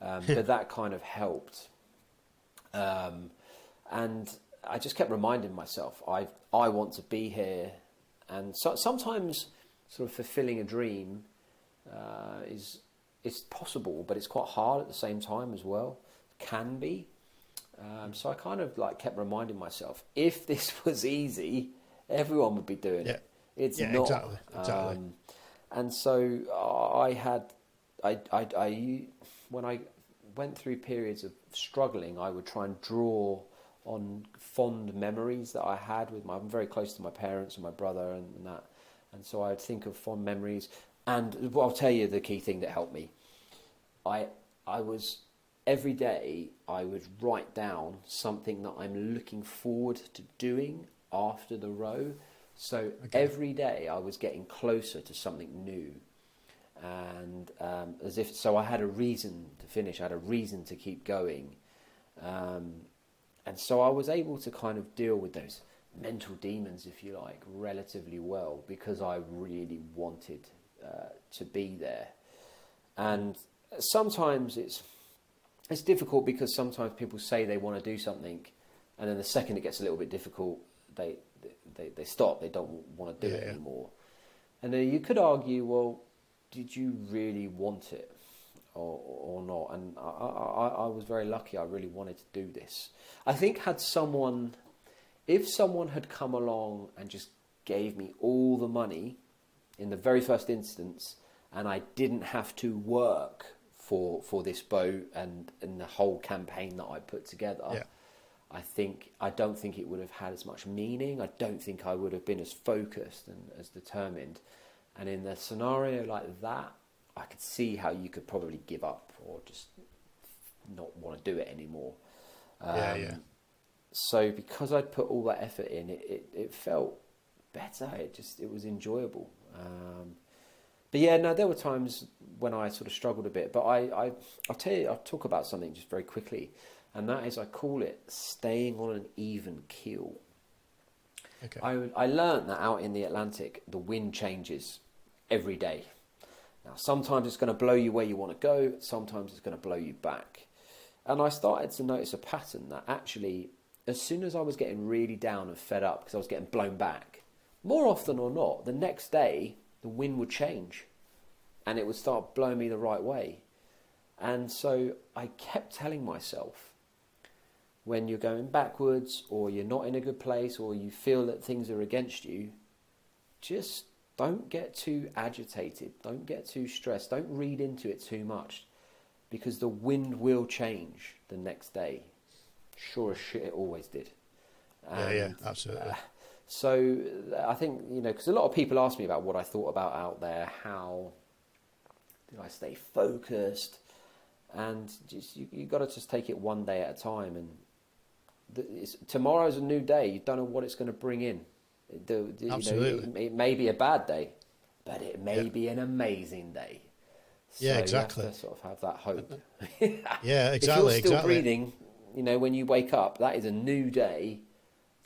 Um, [laughs] but that kind of helped. Um, and I just kept reminding myself, I I want to be here. And so, sometimes, sort of fulfilling a dream uh, is it's possible, but it's quite hard at the same time as well. Can be. Um, so I kind of like kept reminding myself, if [laughs] this was easy, everyone would be doing Yeah. it. It's Yeah, not. exactly, exactly. Um, and so I had, I, I, I, when I went through periods of struggling, I would try and draw on fond memories that I had with my. I'm very close to my parents and my brother and, and that, and so I'd think of fond memories. And well, I'll tell you the key thing that helped me. I I was every day I would write down something that I'm looking forward to doing after the row. So Okay. every day I was getting closer to something new, and um, as if so I had a reason to finish. I had a reason to keep going, um, and so I was able to kind of deal with those mental demons, if you like, relatively well because I really wanted uh, to be there. And sometimes it's it's difficult because sometimes people say they want to do something, and then the second it gets a little bit difficult, they they, they stop. They don't want to do Yeah, it anymore. And then you could argue, well, did you really want it or or not? And I, I, I was very lucky. I really wanted to do this. I think had someone if someone had come along and just gave me all the money in the very first instance, and I didn't have to work for for this boat and and the whole campaign that I put together, Yeah. I think I don't think it would have had as much meaning. I don't think I would have been as focused and as determined. And in a scenario like that, I could see how you could probably give up or just not want to do it anymore. Yeah, Um, yeah. So because I'd put all that effort in, it, it, it felt better. It just it was enjoyable. Um, but yeah, no, there were times when I sort of struggled a bit. But I, I I'll tell you, I'll talk about something just very quickly, and that is I call it staying on an even keel. Okay. I, I learned that out in the Atlantic, the wind changes every day. Now, sometimes it's going to blow you where you want to go, sometimes it's going to blow you back. And I started to notice a pattern that actually, as soon as I was getting really down and fed up because I was getting blown back, more often or not, the next day, the wind would change and it would start blowing me the right way. And so I kept telling myself, when you're going backwards or you're not in a good place or you feel that things are against you, just don't get too agitated. Don't get too stressed. Don't read into it too much because the wind will change the next day. Sure as shit, it always did. yeah, yeah, absolutely. uh, so I think you know because a lot of people ask me about what I thought about out there. How did I stay focused? And just you you got to just take it one day at a time. And the, it's, tomorrow's a new day. You don't know what it's going to bring in. The, the- you know, Absolutely. it, it may be a bad day, but it may Yeah. be an amazing day. Yeah, exactly. You have to sort of have that uh, uh, hope. [laughs] Yeah, If exactly, you're still exactly. breathing, you know, when you wake up, that is a new day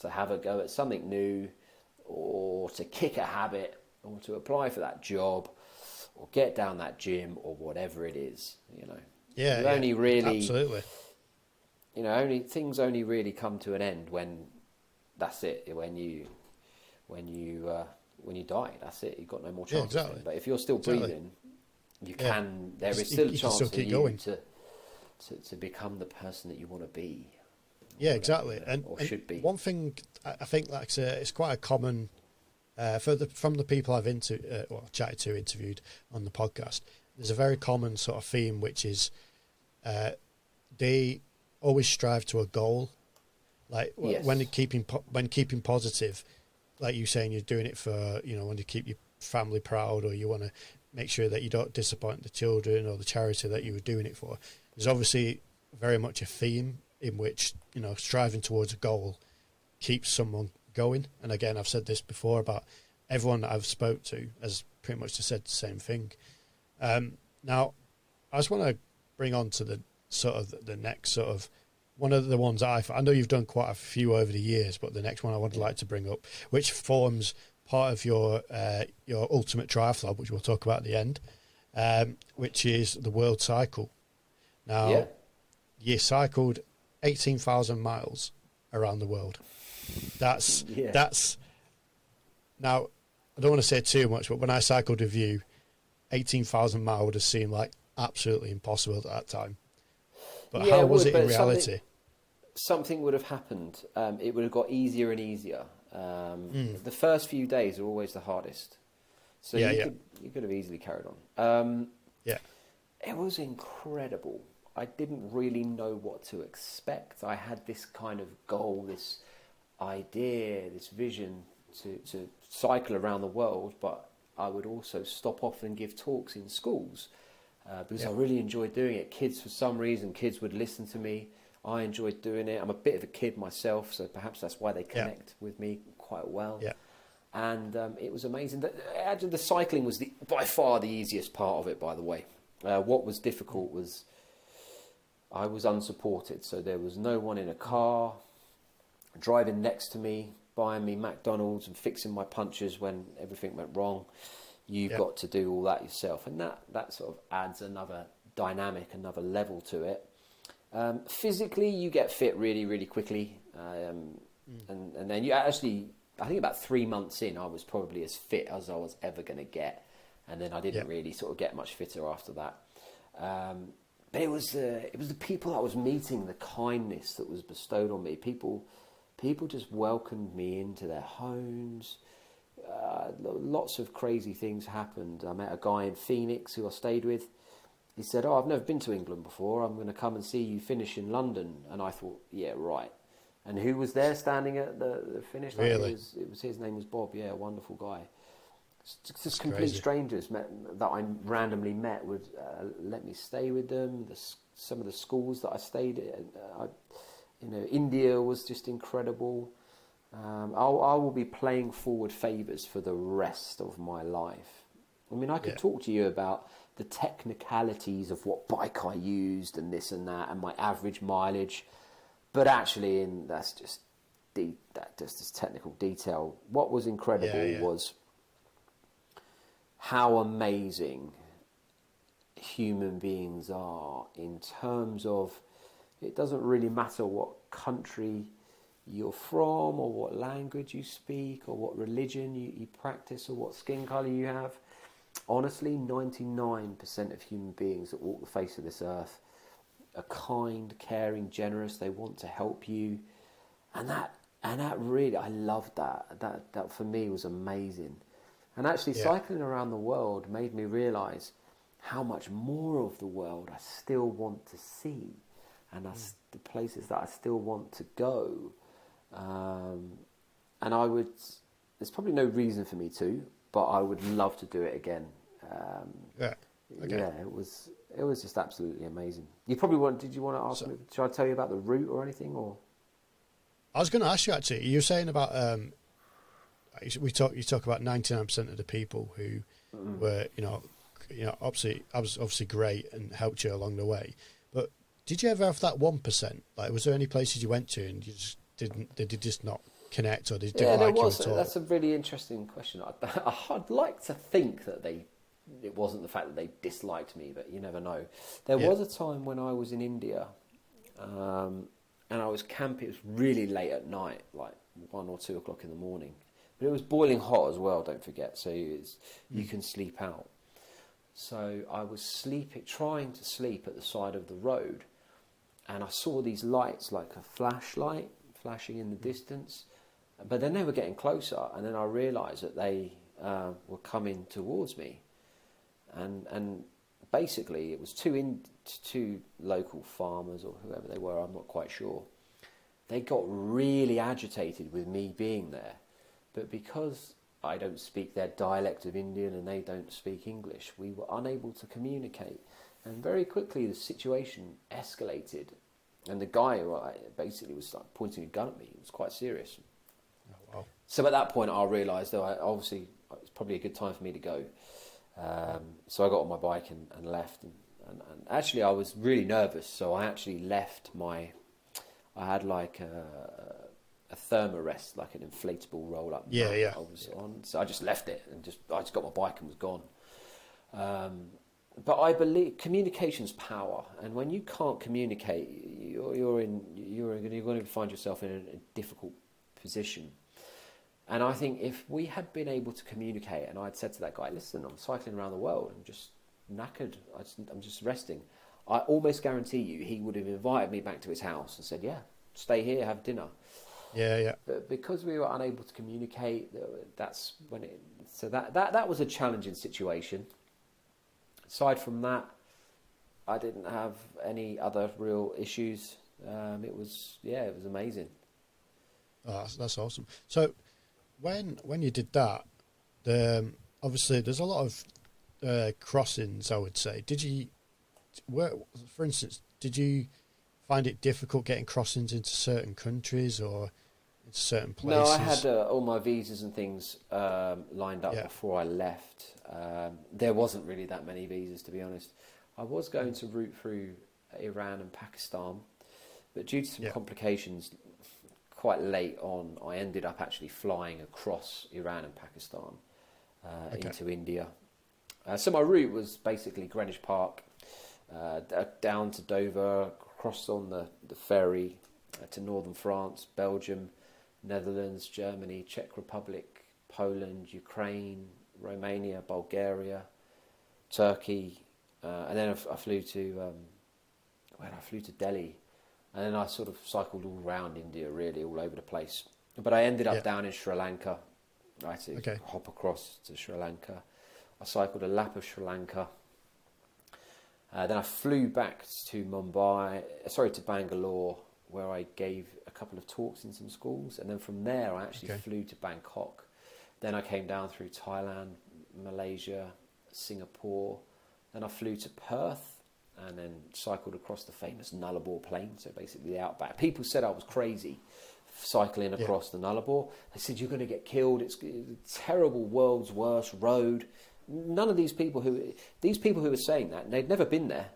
to have a go at something new, or to kick a habit, or to apply for that job, or get down that gym, or whatever it is. You know, Yeah, you yeah, only really, absolutely. you know, only things only really come to an end when that's it. When you, when you, uh, when you die, that's it. You've got no more Yeah, chance. exactly. But if you're still Exactly. breathing, you can. There You is still you a chance still for you going. to, to to become the person that you want to be. Yeah, exactly. And, or and should be. one thing I think like uh, it's quite a common uh, for the from the people I've into uh, well chatted to, interviewed on the podcast. There's a very common sort of theme which is uh, they always strive to a goal. Like Yes. when keeping po- when keeping positive, like you saying you're doing it for you know when to keep your family proud or you want to make sure that you don't disappoint the children or the charity that you were doing it for. There's obviously very much a theme in which you know striving towards a goal keeps someone going. And again, I've said this before about everyone that I've spoke to has pretty much just said the same thing. Um, now, I just want to bring on to the sort of the next sort of one of the ones I I know you've done quite a few over the years, but the next one I would like to bring up, which forms part of your uh, your ultimate triathlon, which we'll talk about at the end, um, which is the World Cycle. Now, Yeah. you cycled eighteen thousand miles around the world. That's Yeah. that's now. I don't want to say too much, but when I cycled with you, eighteen thousand miles would have seemed like absolutely impossible at that time. But Yeah, how it was would, it in reality? Something would have happened. Um, it would have got easier and easier. Um, Mm. The first few days are always the hardest. So Yeah, you, yeah. Could, you could have easily carried on. Um, Yeah, it was incredible. I didn't really know what to expect. I had this kind of goal, this idea, this vision to, to cycle around the world, but I would also stop off and give talks in schools uh, because I really enjoyed doing it. Kids, for some reason, kids would listen to me. I enjoyed doing it. I'm a bit of a kid myself, so perhaps that's why they connect with me quite well yeah, and um, it was amazing. The, the cycling was the, by far the easiest part of it. By the way, uh, what was difficult was I was unsupported, so there was no one in a car driving next to me, buying me McDonald's and fixing my punches when everything went wrong. You've Yeah. got to do all that yourself, and that that sort of adds another dynamic, another level to it. Um, physically, you get fit really, really quickly, um, and and then you actually, I think about three months in, I was probably as fit as I was ever going to get, and then I didn't Yeah. really sort of get much fitter after that. Um, but it was the it was the people I was meeting, the kindness that was bestowed on me. People people just welcomed me into their homes. Uh, lots of crazy things happened. I met a guy in Phoenix who I stayed with. He said, "Oh, I've never been to England before. I'm going to come and see you finish in London." And I thought, "Yeah, right." And who was there standing at the, the finish line? Really? It was, it was his name was Bob. Yeah, a wonderful guy. Just, just complete crazy. strangers met, that I randomly met would uh, let me stay with them. The, some of the schools that I stayed in, uh, I, you know, India was just incredible. Um, I'll, I will be playing forward favours for the rest of my life. I mean, I could Yeah. talk to you about the technicalities of what bike I used and this and that and my average mileage, but actually, in that's just de- that just this technical detail. What was incredible Yeah, yeah. was how amazing human beings are in terms of it doesn't really matter what country you're from or what language you speak or what religion you, you practice or what skin color you have. Honestly, 99% of human beings that walk the face of this earth are kind, caring, generous. They want to help you. And that, and that really, I loved that. That, that for me was amazing. And actually, Yeah. cycling around the world made me realize how much more of the world I still want to see, and I s the places that I still want to go. Um, and I would, there's probably no reason for me to, but I would love to do it again. Um, Yeah. Okay. Yeah, it was it was just absolutely amazing. You probably want. Did you want to ask So- me? Should I tell you about the route or anything? Or I was going to ask you actually. You were saying about um, we talk. You talk about ninety nine percent of the people who were, you know, you know, obviously, I was obviously great and helped you along the way. But did you ever have that one percent? Like, was there any places you went to and you just didn't? Did you just not connect, or did they yeah, didn't there like was. you at all? That's a really interesting question. I, [laughs] I'd like to think that they. It wasn't the fact that they disliked me, but you never know. There Yeah. was a time when I was in India, um, and I was camping. It was really late at night, like one or two o'clock in the morning. But it was boiling hot as well. Don't forget, so it's, you can sleep out. So I was sleeping, trying to sleep at the side of the road, and I saw these lights like a flashlight flashing in the distance. But then they were getting closer, and then I realised that they uh, were coming towards me, and and basically it was two in two local farmers or whoever they were. I'm not quite sure. They got really agitated with me being there, but because I don't speak their dialect of Indian and they don't speak English, we were unable to communicate. And very quickly the situation escalated, and the guy who I- basically was like pointing a gun at me. It was quite serious. Wow. So at that point, I realised that I, obviously it's probably a good time for me to go. Um, so I got on my bike and, and left. And, and, and actually, I was really nervous. So I actually left my. I had like a, a thermarest, like an inflatable roll up. Yeah, yeah. I was on. So I just left it and just I just got my bike and was gone. Um, but I believe communication's power, and when you can't communicate, you're, you're in you're going you're going to find yourself in a, a difficult position. And I think if we had been able to communicate, and I'd said to that guy, "Listen, I'm cycling around the world. I'm just knackered. I just, I'm just resting." I almost guarantee you, he would have invited me back to his house and said, "Yeah, stay here, have dinner." Yeah, yeah. But because we were unable to communicate, that's when it. So that that that was a challenging situation. Aside from that, I didn't have any other real issues. Um, it was yeah, it was amazing. Oh, that's, that's awesome. So, when when you did that, um, obviously there's a lot of uh, crossings. I would say. Did you, where, for instance, did you find it difficult getting crossings into certain countries or into certain places? No, I had uh, all my visas and things um, lined up Yeah. before I left. Um, there wasn't really that many visas, to be honest. I was going to route through Iran and Pakistan, but due to some Yeah. complications, quite late on, I ended up actually flying across Iran and Pakistan uh, Okay. into India. Uh, so my route was basically Greenwich Park, uh, down to Dover, across on the, the ferry uh, to northern France, Belgium, Netherlands, Germany, Czech Republic, Poland, Ukraine, Romania, Bulgaria, Turkey, uh, and then I, flew to um, where I flew to Delhi, and then I sort of cycled all around India, really all over the place. But I ended up Yeah. down in Sri Lanka. I had to Okay. hop across to Sri Lanka. I cycled a lap of Sri Lanka. Uh, then I flew back to Mumbai, sorry, to Bangalore, where I gave a couple of talks in some schools. And then from there, I actually Okay. flew to Bangkok. Then I came down through Thailand, Malaysia, Singapore. Then I flew to Perth and then cycled across the famous Nullarbor Plain, so basically the outback. People said I was crazy cycling Yeah. across the Nullarbor. They said you're going to get killed. It's a terrible, world's worst road. None of these people who these people who were saying that they'd never been there.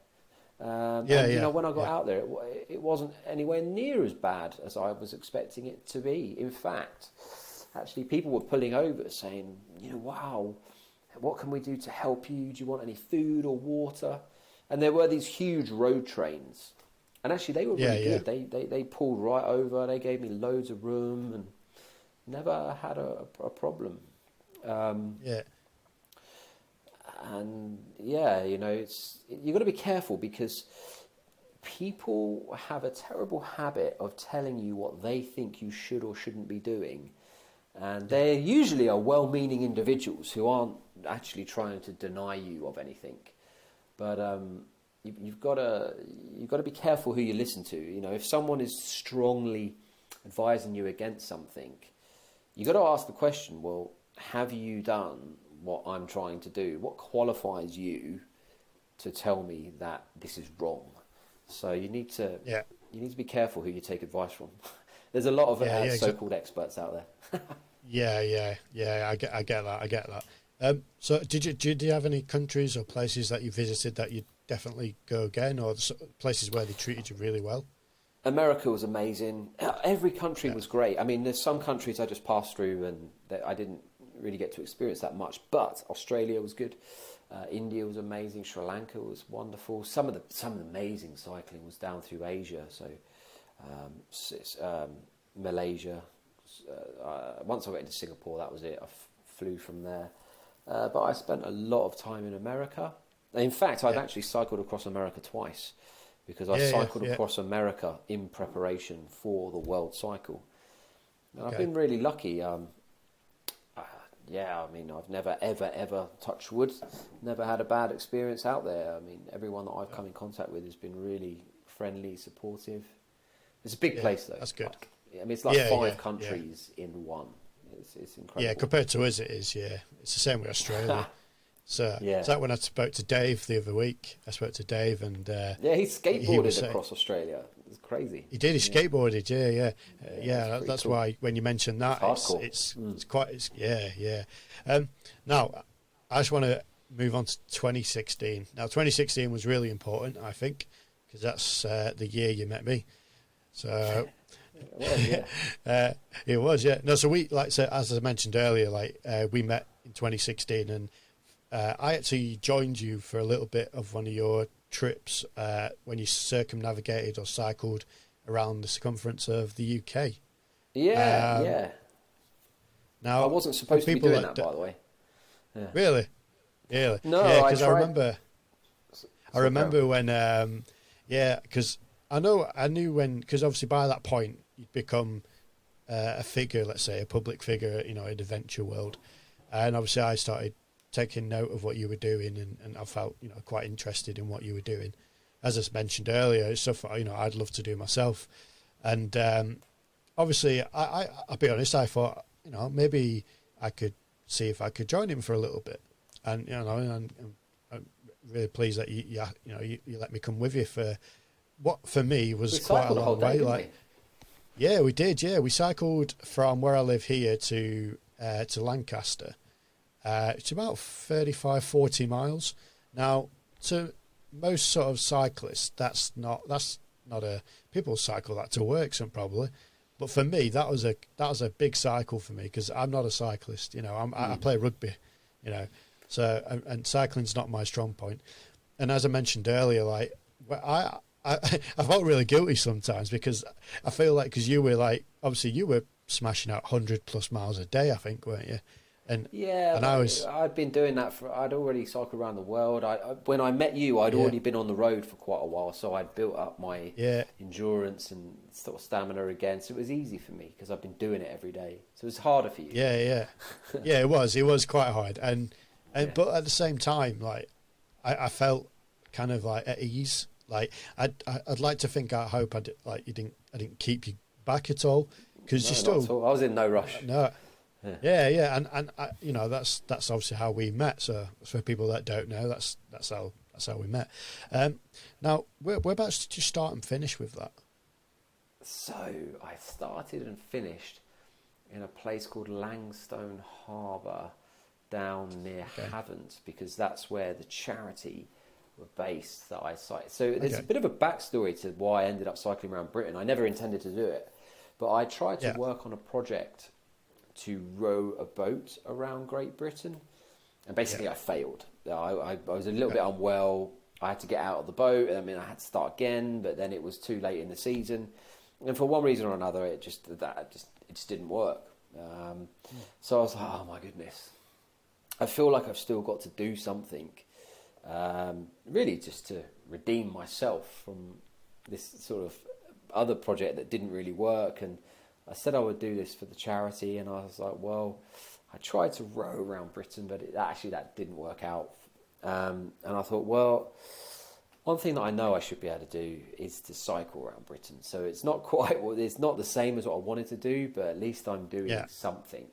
Um, Yeah, and, you yeah, know, when I got yeah. out there, it, it wasn't anywhere near as bad as I was expecting it to be. In fact, actually, people were pulling over saying, you know, wow, what can we do to help you? Do you want any food or water? And there were these huge road trains. And actually, they were Yeah, really yeah. good. They, they, they pulled right over, they gave me loads of room and never had a, a problem. Um, Yeah. and yeah, you know, it's you've got to be careful because people have a terrible habit of telling you what they think you should or shouldn't be doing, and they usually are well-meaning individuals who aren't actually trying to deny you of anything. But um, you, you've got to you've got to be careful who you listen to. You know, if someone is strongly advising you against something, you've got to ask the question: Well, have you done what I'm trying to do? What qualifies you to tell me that this is wrong? So you need to Yeah. you need to be careful who you take advice from. [laughs] There's a lot of Yeah, uh, yeah, so-called experts out there. [laughs] Yeah, yeah, yeah. I get, I get that. I get that. Um, so, did you, did you have any countries or places that you visited that you'd definitely go again, or places where they treated you really well? America was amazing. [clears throat] Every country Yeah. was great. I mean, there's some countries I just passed through and that I didn't really get to experience that much. But Australia was good. Uh, India was amazing. Sri Lanka was wonderful. Some of the some of the amazing cycling was down through Asia. So um, um, Malaysia. Uh, uh, once I got into Singapore, that was it. I f- flew from there. Uh, but I spent a lot of time in America. In fact, I've Yeah. actually cycled across America twice because I Yeah, cycled yeah. across America in preparation for the World Cycle. And I've been really lucky. Um, uh, yeah, I mean, I've never, ever, ever touched wood, never had a bad experience out there. I mean, everyone that I've come in contact with has been really friendly, supportive. It's a big place, though. that's good. Like, I mean, it's like five countries in one. It's, it's incredible. Yeah, compared to us, it is. Yeah, it's the same with Australia. [laughs] so, Yeah. it's like when I spoke to Dave the other week. I spoke to Dave, and uh, yeah, he He skateboarded was saying- across Australia. It's crazy. he did. He Yeah. skateboarded. Yeah, yeah, uh, Yeah, yeah. that- that's cool. why when you mentioned that, it's Hardcore. it's, Mm. it's quite. It's, yeah, yeah. Um, now, I just want to move on to 2016. Now, 2016 was really important, I think, because that's uh, the year you met me. So. Well, yeah. [laughs] Uh, it was, yeah. No, so we like so as I mentioned earlier, like uh, we met in 2016, and uh, I actually joined you for a little bit of one of your trips uh, when you circumnavigated or cycled around the circumference of the UK. Yeah, Um, yeah. Now, I wasn't supposed to be doing that d- by the way. Yeah. Really, really. No, yeah, because I, tried- remember. So I remember when, um, yeah, because I know I knew when because obviously by that point you'd become uh, a figure, let's say a public figure, you know, in the venture world, and obviously I started taking note of what you were doing, and, and I felt you know quite interested in what you were doing. As I mentioned earlier, it's stuff you know I'd love to do myself, and um, obviously I, I I'll be honest, I thought you know maybe I could see if I could join him for a little bit, and you know, and, and I'm really pleased that you you, you know you, you let me come with you for what for me was quite a long day, way. didn't Like, yeah, we did. Yeah, we cycled from where I live here to uh, to Lancaster. Uh, it's about 35, 40 miles. Now, to most sort of cyclists, that's not that's not a people cycle that to work, some probably. But for me, that was a that was a big cycle for me because I'm not a cyclist. You know, I'm, I, I Mm. play rugby. You know, so and, and cycling's not my strong point. And as I mentioned earlier, like I. I, [laughs] I felt really guilty sometimes because I feel like because you were like obviously you were smashing out hundred plus miles a day I think weren't you And Yeah, and I was I'd been doing that for. I'd already cycled around the world. I, I when I met you, I'd Yeah. already been on the road for quite a while, so I'd built up my yeah endurance and sort of stamina again. So it was easy for me because I've been doing it every day. So it was harder for you. Yeah, yeah, [laughs] yeah. It was. It was quite hard, and and Yeah. but at the same time, like I, I felt kind of like at ease. Like I'd I- I'd like to think. I hope I did, like you didn't. I didn't keep you back at all because No, you still at all. I was in no rush. no. Yeah. Yeah, yeah, and and I, you know that's that's obviously how we met. So for people that don't know, that's that's how that's how we met. Um, now, where, whereabouts did you start and finish with that? So I started and finished in a place called Langstone Harbour down near Okay. Havant because that's where the charity based that I cited. So there's a bit of a backstory to why I ended up cycling around Britain. I never intended to do it, but I tried to Yeah. work on a project to row a boat around Great Britain, and basically Yeah. I failed. I, I, I was a little Okay. bit unwell. I had to get out of the boat. I mean, I had to start again, but then it was too late in the season, and for one reason or another, it just that just it just didn't work. Um, So I was like, oh my goodness, I feel like I've still got to do something, um, really just to redeem myself from this sort of other project that didn't really work. And I said I would do this for the charity, and I was like, well, I tried to row around Britain, but it, actually that didn't work out. Um, and I thought, well, one thing that I know I should be able to do is to cycle around Britain. So it's not [laughs] quite, well, it's not the same as what I wanted to do, but at least I'm doing Yeah. something.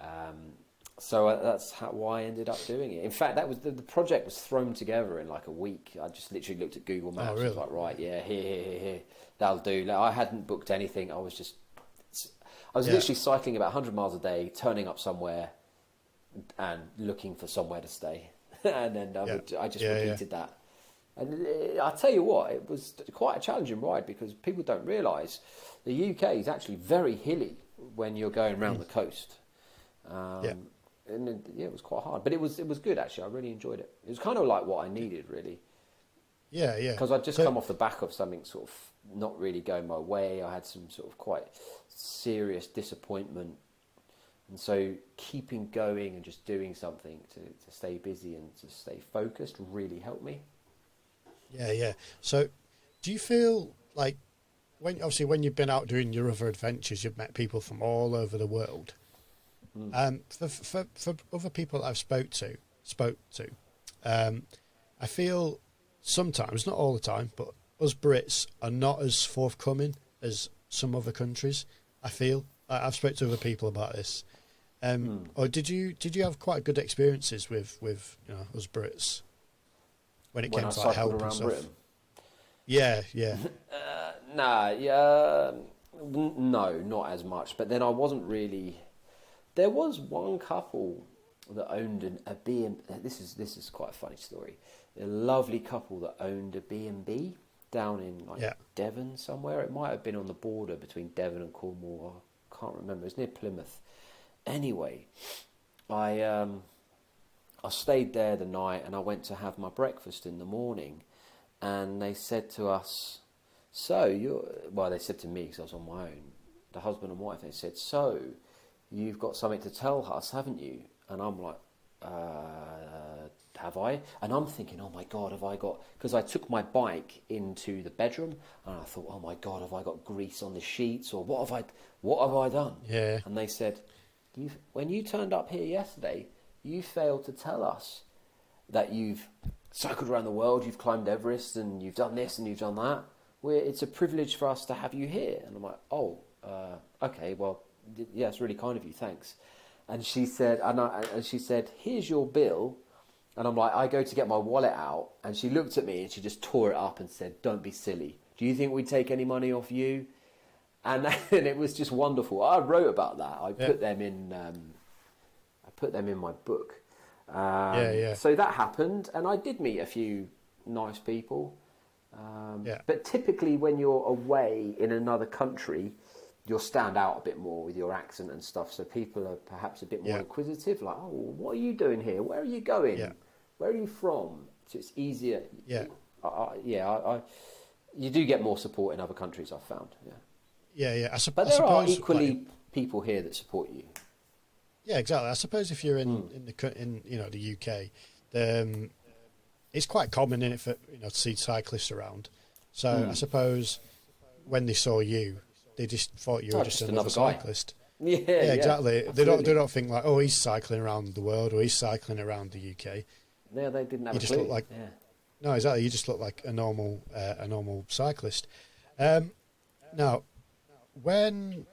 Um, so uh, that's how, why I ended up doing it. In fact, that was the, the project was thrown together in like a week. I just literally looked at Google Maps. I really? was like, right, yeah, here, here, here, here, that'll do. Like, I hadn't booked anything. I was just, I was Yeah. literally cycling about 100 miles a day, turning up somewhere, and looking for somewhere to stay. [laughs] and then I, Yeah. would, I just Yeah, repeated that. And uh, I'll tell you what, it was quite a challenging ride because people don't realise the UK is actually very hilly when you're going around the coast. Um, Mm. Yeah. And it, yeah, it was quite hard, but it was it was good actually. I really enjoyed it. It was kind of like what I needed really Yeah, yeah. because I'd just So- come off the back of something sort of not really going my way. I had some sort of quite serious disappointment, and so keeping going and just doing something to, to stay busy and to stay focused really helped me. Yeah, yeah. So, do you feel like when obviously when you've been out doing your other adventures, you've met people from all over the world. Um, for, for for other people that I've spoke to spoke to, um, I feel sometimes, not all the time, but us Brits are not as forthcoming as some other countries. I feel I, I've spoke to other people about this. Um, Or did you did you have quite good experiences with with you know us Brits when it when came I to like help and stuff? Britain. Yeah, yeah, [laughs] Uh, nah, yeah, no, not as much. But then I wasn't really. There was one couple that owned an, a B and this is this is quite a funny story. A lovely couple that owned a B and B down in like Yeah. Devon somewhere. It might have been on the border between Devon and Cornwall. I can't remember. It was near Plymouth. Anyway, I um, I stayed there the night and I went to have my breakfast in the morning, and they said to us, "So you?" Well, they said to me because I was on my own. The husband and wife. They said, "So you've got something to tell us, haven't you?" And I'm like, uh, "Have I?" And I'm thinking, "Oh my god, have I got?" Because I took my bike into the bedroom and I thought, "Oh my god, have I got grease on the sheets or what have I? What have I done?" yeah, And they said, when you turned up here yesterday, you failed to tell us that you've cycled around the world, you've climbed Everest, and you've done this and you've done that. We're, it's a privilege for us to have you here. And I'm like, oh, uh, okay, well, yeah, it's really kind of you, thanks. And she said, and, I, and she said, here's your bill. And I'm like, I go to get my wallet out, and she looked at me and she just tore it up and said, "Don't be silly. Do you think we'd take any money off you?" And, [laughs] and it was just wonderful. I wrote about that. I Yeah. put them in. Um, I put them in my book. Um, Yeah, yeah. So that happened, and I did meet a few nice people. Um, Yeah. But typically, when you're away in another country, you'll stand out a bit more with your accent and stuff. So people are perhaps a bit more Yeah. inquisitive, like, "Oh, what are you doing here? Where are you going? Yeah. Where are you from?" So it's easier. Yeah. I, I, yeah. I, you do get more support in other countries. I've found. Yeah. yeah, yeah. I, sup- But there are equally like, people here that support you. Yeah, exactly. I suppose if you're in in the in you know the UK, um, it's quite common in it for you know to see cyclists around. So I suppose when they saw you, they just thought you were Oh, just, just another, another cyclist. [laughs] Yeah, Yeah, exactly. They don't they don't think like oh he's cycling around the world or he's cycling around the UK. No, they didn't have You a just clue. look like- yeah. No, exactly. You just look like a normal uh, a normal cyclist. Um, now, when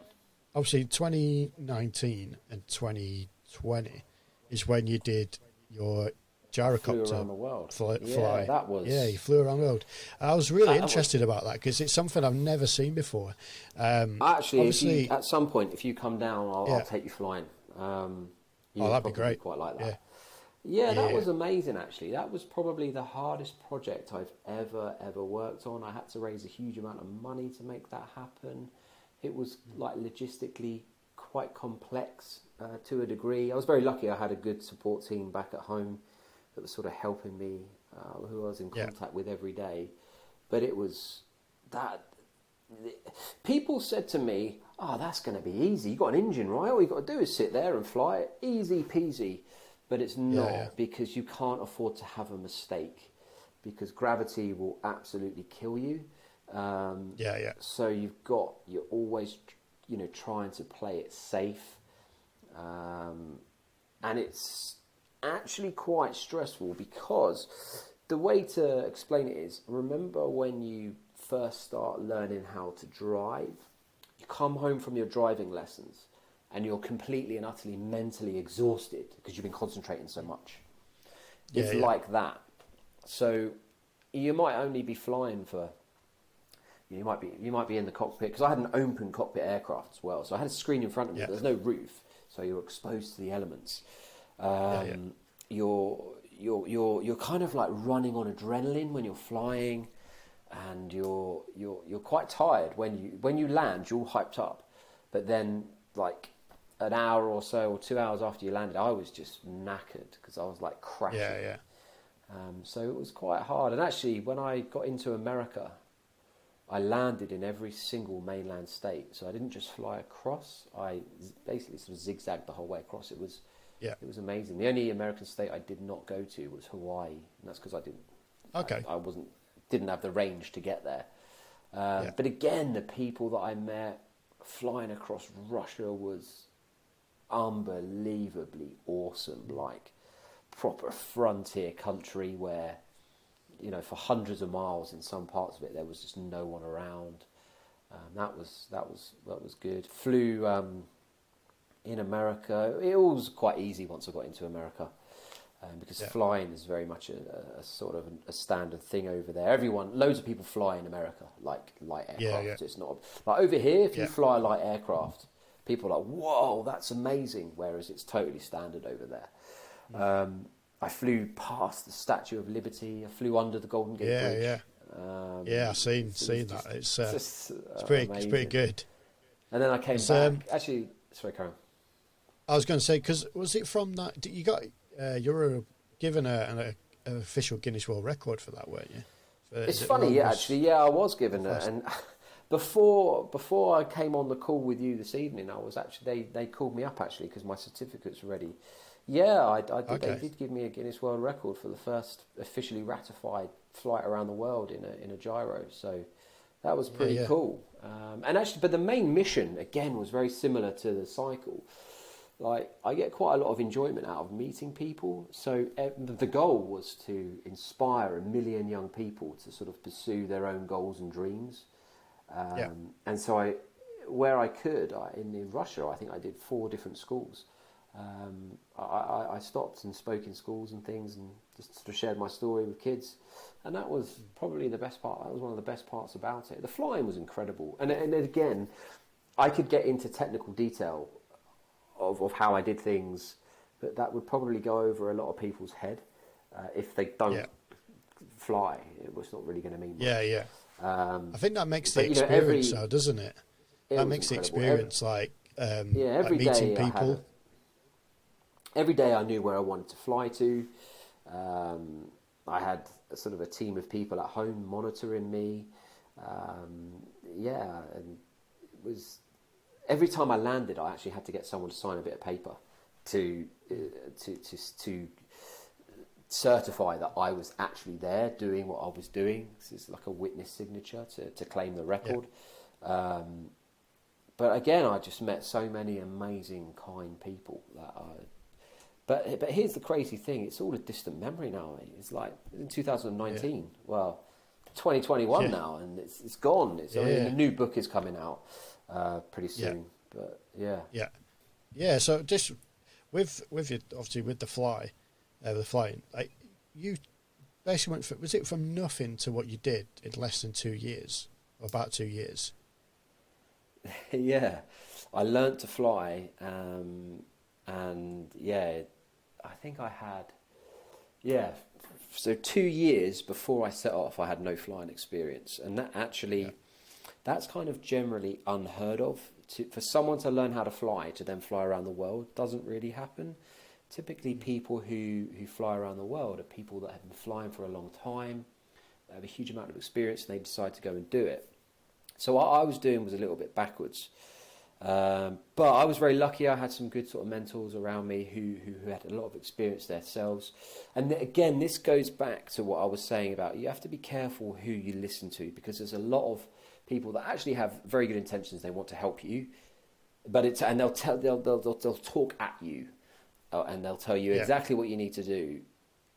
obviously 2019 and 2020 is when you did your gyrocopter around the world. fly. Yeah, fly. that was- yeah. You flew around the world. I was really That was- interested about that because it's something I've never seen before. Um, Actually, you, at some point, if you come down, I'll, Yeah. I'll take you flying. Um, you Oh, that'd be great. Quite like Yeah. that. Yeah, that Yeah. was amazing. Actually, that was probably the hardest project I've ever ever worked on. I had to raise a huge amount of money to make that happen. It was like logistically quite complex uh, to a degree. I was very lucky. I had a good support team back at home that was sort of helping me, uh, who I was in Yeah. contact with every day. But it was that people said to me, "Oh, that's going to be easy. You got an engine, right? All you got to do is sit there and fly it, easy peasy." But it's not yeah. because you can't afford to have a mistake because gravity will absolutely kill you. Um, yeah, yeah, so you've got you're always you know trying to play it safe, um, and it's actually quite stressful because the way to explain it is remember when you first start learning how to drive, you come home from your driving lessons and you're completely and utterly mentally exhausted because you've been concentrating so much. It's Yeah, yeah. like that. So you might only be flying for you might be you might be in the cockpit because I had an open cockpit aircraft as well, so I had a screen in front of me. Yeah. But there's no roof, so you're exposed to the elements. Um, yeah. You're you're you're you're kind of like running on adrenaline when you're flying, and you're you're you're quite tired when you when you land. You're all hyped up, but then like an hour or so or two hours after you landed, I was just knackered because I was like crashing. yeah, yeah. Um, so it was quite hard. And actually, when I got into America, I landed in every single mainland state. So I didn't just fly across. I basically sort of zigzagged the whole way across. It was Yeah. it was amazing. The only American state I did not go to was Hawaii, and that's because I didn't. Okay. I, I wasn't didn't have the range to get there. Um, Yeah. But again, the people that I met flying across Russia was unbelievably awesome. Like proper frontier country where you know for hundreds of miles in some parts of it there was just no one around. Um, that was that was that was good. Flew um, in America. It was quite easy once I got into America. Um, because Yeah. flying is very much a, a, sort of a standard thing over there. Everyone, loads of people fly in America, like light aircraft. Yeah, yeah. It's not like over here. If you fly a light aircraft, people are like, "Whoa, that's amazing!" Whereas it's totally standard over there. Um, I flew past the Statue of Liberty. I flew under the Golden Gate Yeah, Bridge. yeah. Um, Yeah, I've seen it's seen just- that. It's uh, just, it's uh, pretty it's pretty good. And then I came It's, back. um, Actually, sorry, Karen. I was going to say because was it from that you got uh, you were given a, an, a, an official Guinness World Record for that, weren't you? For- It's funny, yeah. Actually, yeah, I was given it, and [laughs] before before I came on the call with you this evening, I was actually they, they called me up actually because my certificate's ready. Yeah, I, I did, they did give me a Guinness World Record for the first officially ratified flight around the world in a in a gyro. So that was pretty yeah. cool. Um, and actually, but the main mission again was very similar to the cycle. Like I get quite a lot of enjoyment out of meeting people. So eh, the goal was to inspire a million young people to sort of pursue their own goals and dreams. Um, Yeah. And so I, where I could, I, in, in Russia, I think I did four different schools. Um, I, I, I stopped and spoke in schools and things, and just sort of shared my story with kids. And that was probably the best part. That was one of the best parts about it. The flying was incredible, and and again, I could get into technical detail of, of how I did things, but that would probably go over a lot of people's head uh, if they don't Yeah. fly. It was not really going to mean much. Yeah, yeah. Um, I think that makes the But, you know, experience, every- though, doesn't it? it that makes the incredible. experience like um, Yeah, like meeting day people. a- every day I knew where I wanted to fly to. Um, I had a sort of a team of people at home monitoring me. Um, yeah, and it was every time I landed, I actually had to get someone to sign a bit of paper to uh, to to to certify that I was actually there doing what I was doing. This is like a witness signature to, to claim the record. Yeah. Um, but again, I just met so many amazing, kind people that I. But but here's the crazy thing: it's all a distant memory now. It's like in 2019. Yeah. Well, 2021 yeah. now, and it's it's gone. It's, yeah. I mean, a new book is coming out uh, pretty soon. But yeah, yeah, yeah. So just with with you, obviously with the fly, uh, the flying, like you basically went from, was it from nothing to what you did in less than two years, or about two years? [laughs] yeah, I learned to fly, um, and yeah, I think I had, yeah, so two years before I set off, I had no flying experience, and that actually, yeah. That's kind of generally unheard of. To, for someone to learn how to fly to then fly around the world doesn't really happen. Typically, mm. people who, who fly around the world are people that have been flying for a long time, they have a huge amount of experience, and they decide to go and do it. So what I was doing was a little bit backwards. Um, but I was very lucky. I had some good sort of mentors around me who, who, who had a lot of experience themselves. And again, this goes back to what I was saying about you have to be careful who you listen to because there's a lot of people that actually have very good intentions. They want to help you, but it's and they'll tell they'll they'll, they'll, they'll talk at you, uh, and they'll tell you yeah. exactly what you need to do,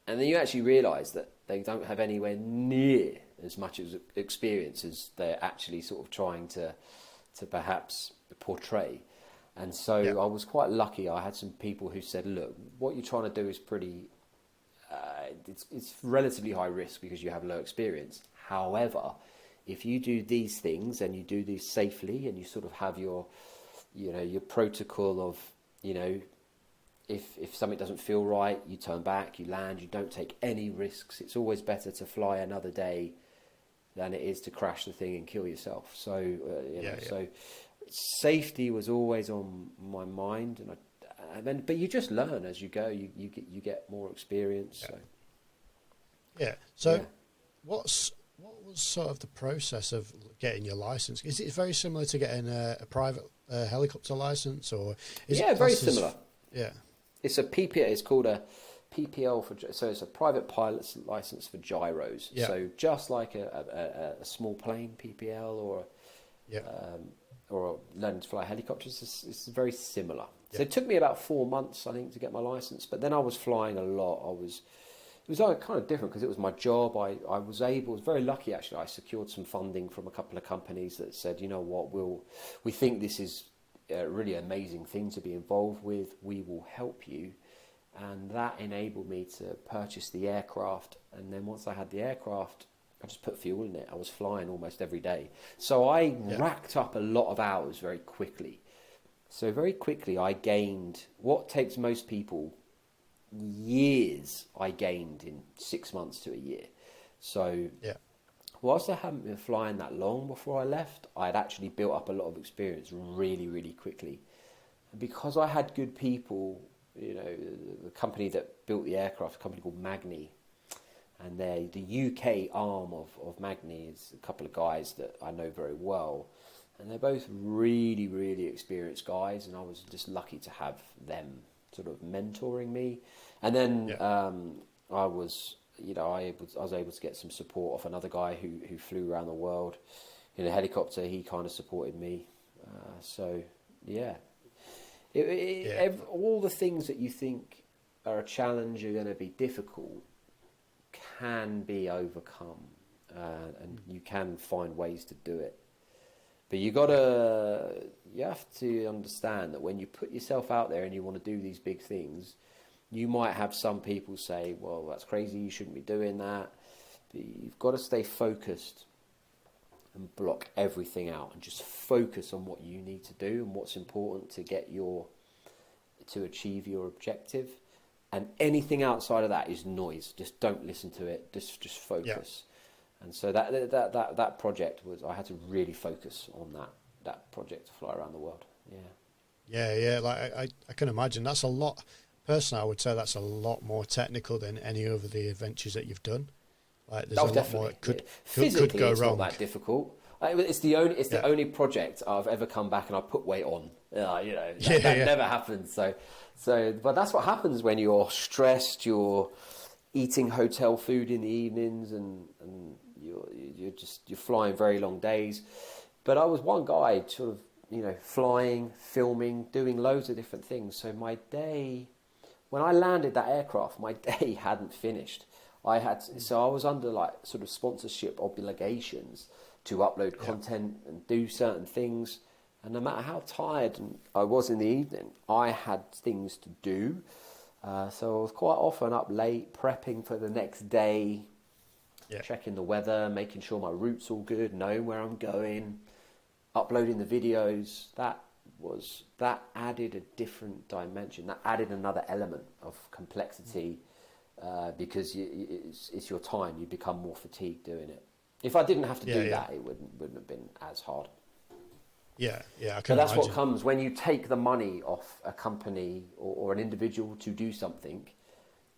and then you actually realise that they don't have anywhere near as much as experience as they're actually sort of trying to to perhaps portray. And so yeah. I was quite lucky. I had some people who said, "Look, what you're trying to do is pretty. Uh, it's it's relatively high risk because you have low experience. However, if you do these things and you do these safely and you sort of have your, you know, your protocol of, you know, if if something doesn't feel right, you turn back, you land, you don't take any risks. It's always better to fly another day than it is to crash the thing and kill yourself. So, uh, you know, yeah, yeah. so safety was always on my mind, and, I, and then but you just learn as you go. You you get you get more experience. Yeah. So, yeah. So, yeah. what's what was sort of the process of getting your license? Is it very similar to getting a, a private uh, helicopter license, or yeah, very similar. Yeah, it's a PPA. It's called a PPL for so it's a private pilot's license for gyros. Yeah. So just like a, a, a small plane PPL or yeah. um, or learning to fly helicopters, it's, it's very similar. Yeah. So it took me about four months, I think, to get my license. But then I was flying a lot. I was it was uh, kind of different because it was my job. I, I was able, was very lucky actually. I secured some funding from a couple of companies that said, you know what, we'll we think this is a really amazing thing to be involved with. We will help you and that enabled me to purchase the aircraft. And then once I had the aircraft, I just put fuel in it. I was flying almost every day, so I yeah. racked up a lot of hours very quickly. So very quickly, I gained what takes most people years. I gained in six months to a year. So yeah. Whilst I hadn't been flying that long before I left, I had actually built up a lot of experience really, really quickly. And because I had good people you know, the, company that built the aircraft, a company called Magni, and they the UK arm of, of Magni is a couple of guys that I know very well, and they're both really really experienced guys, and I was just lucky to have them sort of mentoring me, and then yeah. um, I was you know I, to, I was able to get some support off another guy who who flew around the world in a helicopter. He kind of supported me, uh, so yeah, it, it, yeah. every, all the things that you think are a challenge are going to be difficult can be overcome, uh, and you can find ways to do it. But you gotta, you have to understand that when you put yourself out there and you want to do these big things, you might have some people say, "Well, that's crazy. You shouldn't be doing that." But you've got to stay focused and block everything out and just focus on what you need to do and what's important to get your to achieve your objective and anything outside of that is noise. Just don't listen to it. Just just focus. Yeah. and so that, that that that project was i had to really focus on that that project to fly around the world. Yeah. Yeah yeah. Like i i can imagine. That's a lot personally i would say that's a lot more technical than any of the adventures that you've done. Like there's oh, a lot more could, could, could go it's wrong. not that difficult. It's the only it's the yeah. only project I've ever come back and I put weight on Uh, you know, that, Yeah, that yeah. never happens. So, so, but that's what happens when you're stressed. You're eating hotel food in the evenings, and and you're you're just you're flying very long days. But I was one guy, sort of, you know, flying, filming, doing loads of different things. So my day, when I landed that aircraft, my [laughs] day hadn't finished. I had so I was under like sort of sponsorship obligations to upload content and do certain things. And no matter how tired I was in the evening, I had things to do. Uh, so I was quite often up late, prepping for the next day, Yeah. checking the weather, making sure my route's all good, knowing where I'm going, uploading the videos. That was that added a different dimension. That added another element of complexity uh, because you, it's, it's your time. You become more fatigued doing it. If I didn't have to Yeah, do yeah. that, it wouldn't wouldn't have been as hard. Yeah, yeah, can that's imagine. what comes when you take the money off a company or, or an individual to do something.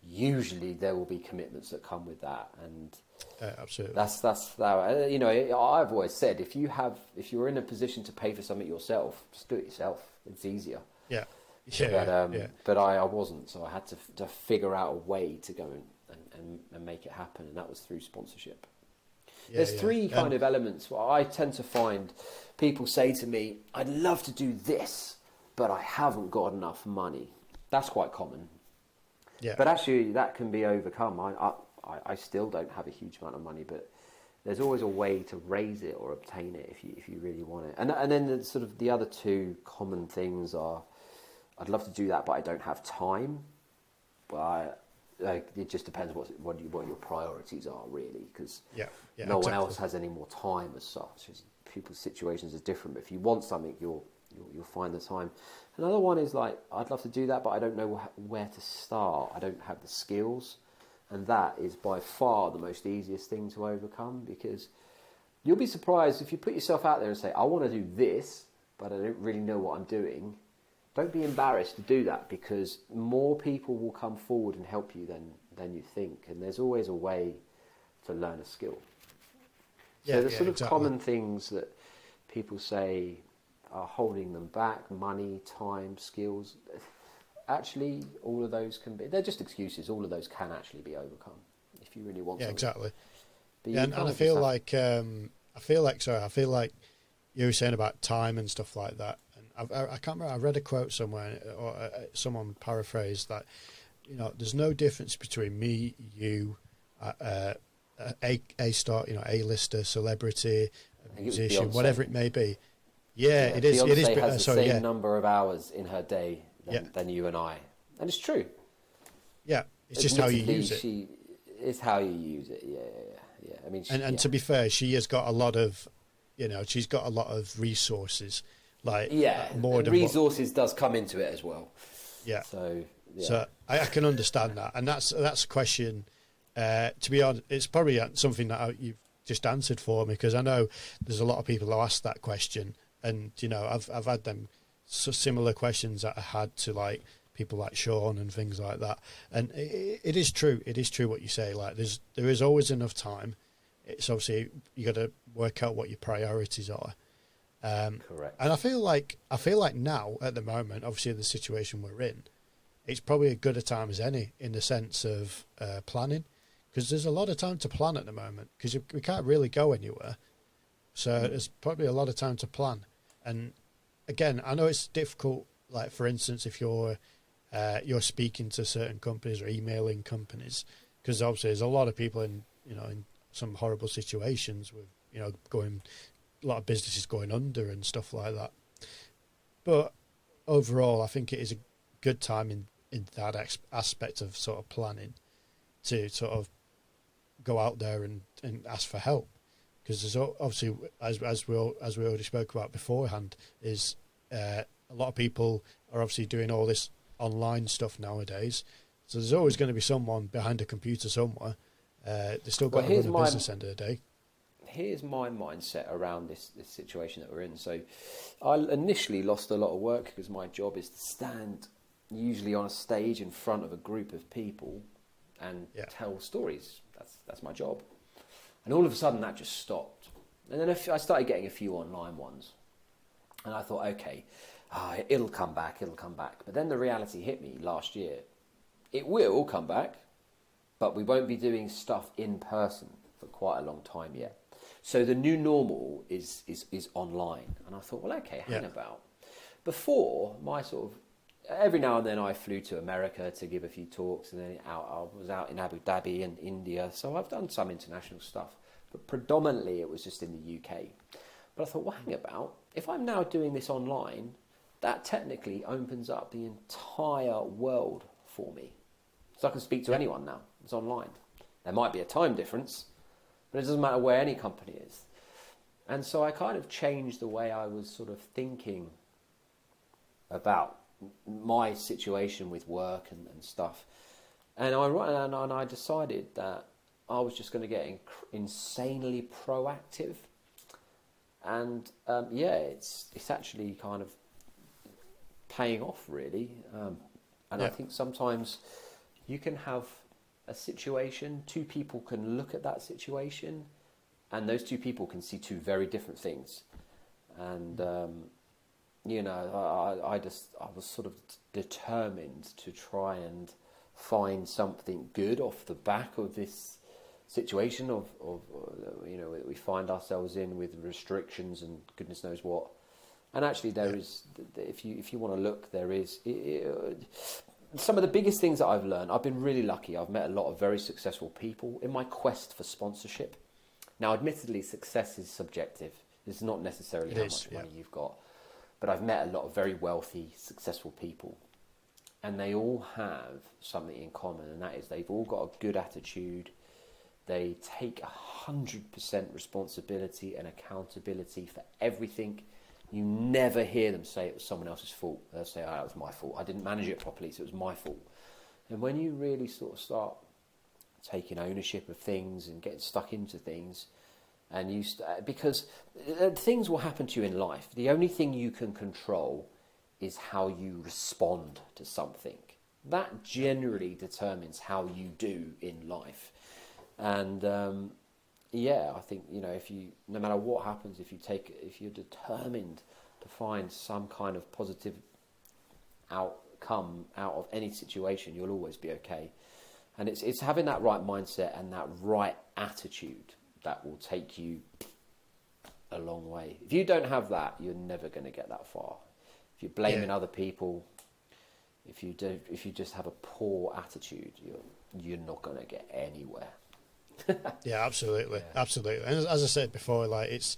Usually, there will be commitments that come with that, and Uh, absolutely. that's that's how uh, you know. I've always said if you have if you're in a position to pay for something yourself, just do it yourself. It's easier. yeah, yeah, but um, yeah. but I, I wasn't, so I had to to figure out a way to go and, and, and make it happen, and that was through sponsorship. Yeah, There's yeah. three kind And- of elements. Well, I tend to find people say to me, "I'd love to do this, but I haven't got enough money." That's quite common. Yeah, But actually, that can be overcome. I, I, I- still don't have a huge amount of money, but there's always a way to raise it or obtain it if you if you really want it. And and then the, sort of the other two common things are, I'd love to do that, but I don't have time. But I, like, it just depends what what, you, what your priorities are really, because yeah, yeah. no one else has any more time as such. It's- People's situations are different. But if you want something, you'll, you'll you'll find the time. Another one is like I'd love to do that, but I don't know where to start. I don't have the skills, and that is by far the most easiest thing to overcome because you'll be surprised if you put yourself out there and say, "I want to do this, but I don't really know what I'm doing." Don't be embarrassed to do that because more people will come forward and help you than than you think, and there's always a way to learn a skill. Yeah, so the yeah, sort of exactly. common things that people say are holding them back: money, time, skills. Actually, all of those can be—they're just excuses. All of those can actually be overcome if you really want. To. Yeah, something. exactly. Yeah, and, and I feel have- like um, I feel like sorry, I feel like you were saying about time and stuff like that. I, I, can't remember. I read a quote somewhere, or uh, someone paraphrased that. You know, there's no difference between me, you, uh, uh, a a star, you know, a lister, celebrity, a it musician, Beyonce. where it may be. Yeah, Yeah, it is. Beyonce it is. has uh, the sorry, same yeah, number of hours in her day than, Yeah. than you and I, and it's true. yeah. It's just how you use it. She, it's how you use it. Yeah, yeah, yeah. yeah. I mean, she, and and to be fair, she has got a lot of, you know, she's got a lot of resources, like yeah, uh, more than what- resources does come into it as well. yeah. So, yeah. So I, I can understand that, and that's that's a question. Uh, to be honest, it's probably something that I, you've just answered for me because I know there's a lot of people who ask that question, and you know I've I've had them so similar questions that I had to like people like Sean and things like that, and it, it is true. It is true what you say. Like there's there is always enough time. It's obviously you got to work out what your priorities are. Um, correct. and I feel like I feel like now at the moment, obviously in the situation we're in, it's probably as good a time as any in the sense of uh, planning, because there's a lot of time to plan at the moment because we can't really go anywhere. So there's probably a lot of time to plan. And again, I know it's difficult. Like for instance, if you're uh, you're speaking to certain companies or emailing companies, because obviously there's a lot of people in you know in some horrible situations with you know going a lot of businesses going under and stuff like that. But overall, I think it is a good time in in that ex- aspect of sort of planning to sort of go out there and, and ask for help because there's obviously as as we al- as we already spoke about beforehand is uh, a lot of people are obviously doing all this online stuff nowadays. So there's always going to be someone behind a computer somewhere. Uh, they still got Well, to run a my- business end of the day. Here's my mindset around this, this situation that we're in. So, I initially lost a lot of work because my job is to stand usually on a stage in front of a group of people and Yeah. tell stories. That's that's my job. And all of a sudden, that just stopped. And then I started getting a few online ones, and I thought, okay, oh, it'll come back, it'll come back. But then the reality hit me last year. It will come back, but we won't be doing stuff in person for quite a long time yet. So the new normal is is, is online, and I thought, well, okay, hang Yeah. about. Before my sort of every now and then I flew to America to give a few talks, and then out I was out in Abu Dhabi and India, so I've done some international stuff, but predominantly it was just in the UK. But I thought, well, hang about. If I'm now doing this online, that technically opens up the entire world for me. So I can speak to anyone now. It's online. There might be a time difference, but it doesn't matter where any company is. And so I kind of changed the way I was sort of thinking about my situation with work and, and stuff. And I and, and I decided that I was just going to get inc- insanely proactive. And um, yeah, it's it's actually kind of paying off really. Um, and I think sometimes you can have a situation, two people can look at that situation, and those two people can see two very different things. And um, you know, I, I- just I was sort of determined to try and find something good off the back of this situation of, of uh, you know that we find ourselves in with restrictions and goodness knows what. And actually, there is if you if you want to look, there is it, it, some of the biggest things that I've learned. I've been really lucky. I've met a lot of very successful people in my quest for sponsorship. Now, admittedly, success is subjective. It's not necessarily It how is, much yeah. money you've got. But I've met a lot of very wealthy, successful people. And they all have something in common, and that is they've all got a good attitude. They take 100% responsibility and accountability for everything. You never hear them say it was someone else's fault. They'll say, oh, that was my fault. I didn't manage it properly, so it was my fault. And when you really sort of start taking ownership of things and getting stuck into things, and you st- because uh, things will happen to you in life. The only thing you can control is how you respond to something. That generally determines how you do in life, and um, yeah, I think you know if you no matter what happens, if you take if you're determined to find some kind of positive outcome out of any situation, you'll always be okay. And it's it's having that right mindset and that right attitude that will take you a long way. If you don't have that, you're never going to get that far. If you're blaming Yeah. other people, if you do, if you just have a poor attitude, you're you're not going to get anywhere. [laughs] Yeah, absolutely, Yeah. absolutely. And as, as I said before, like it's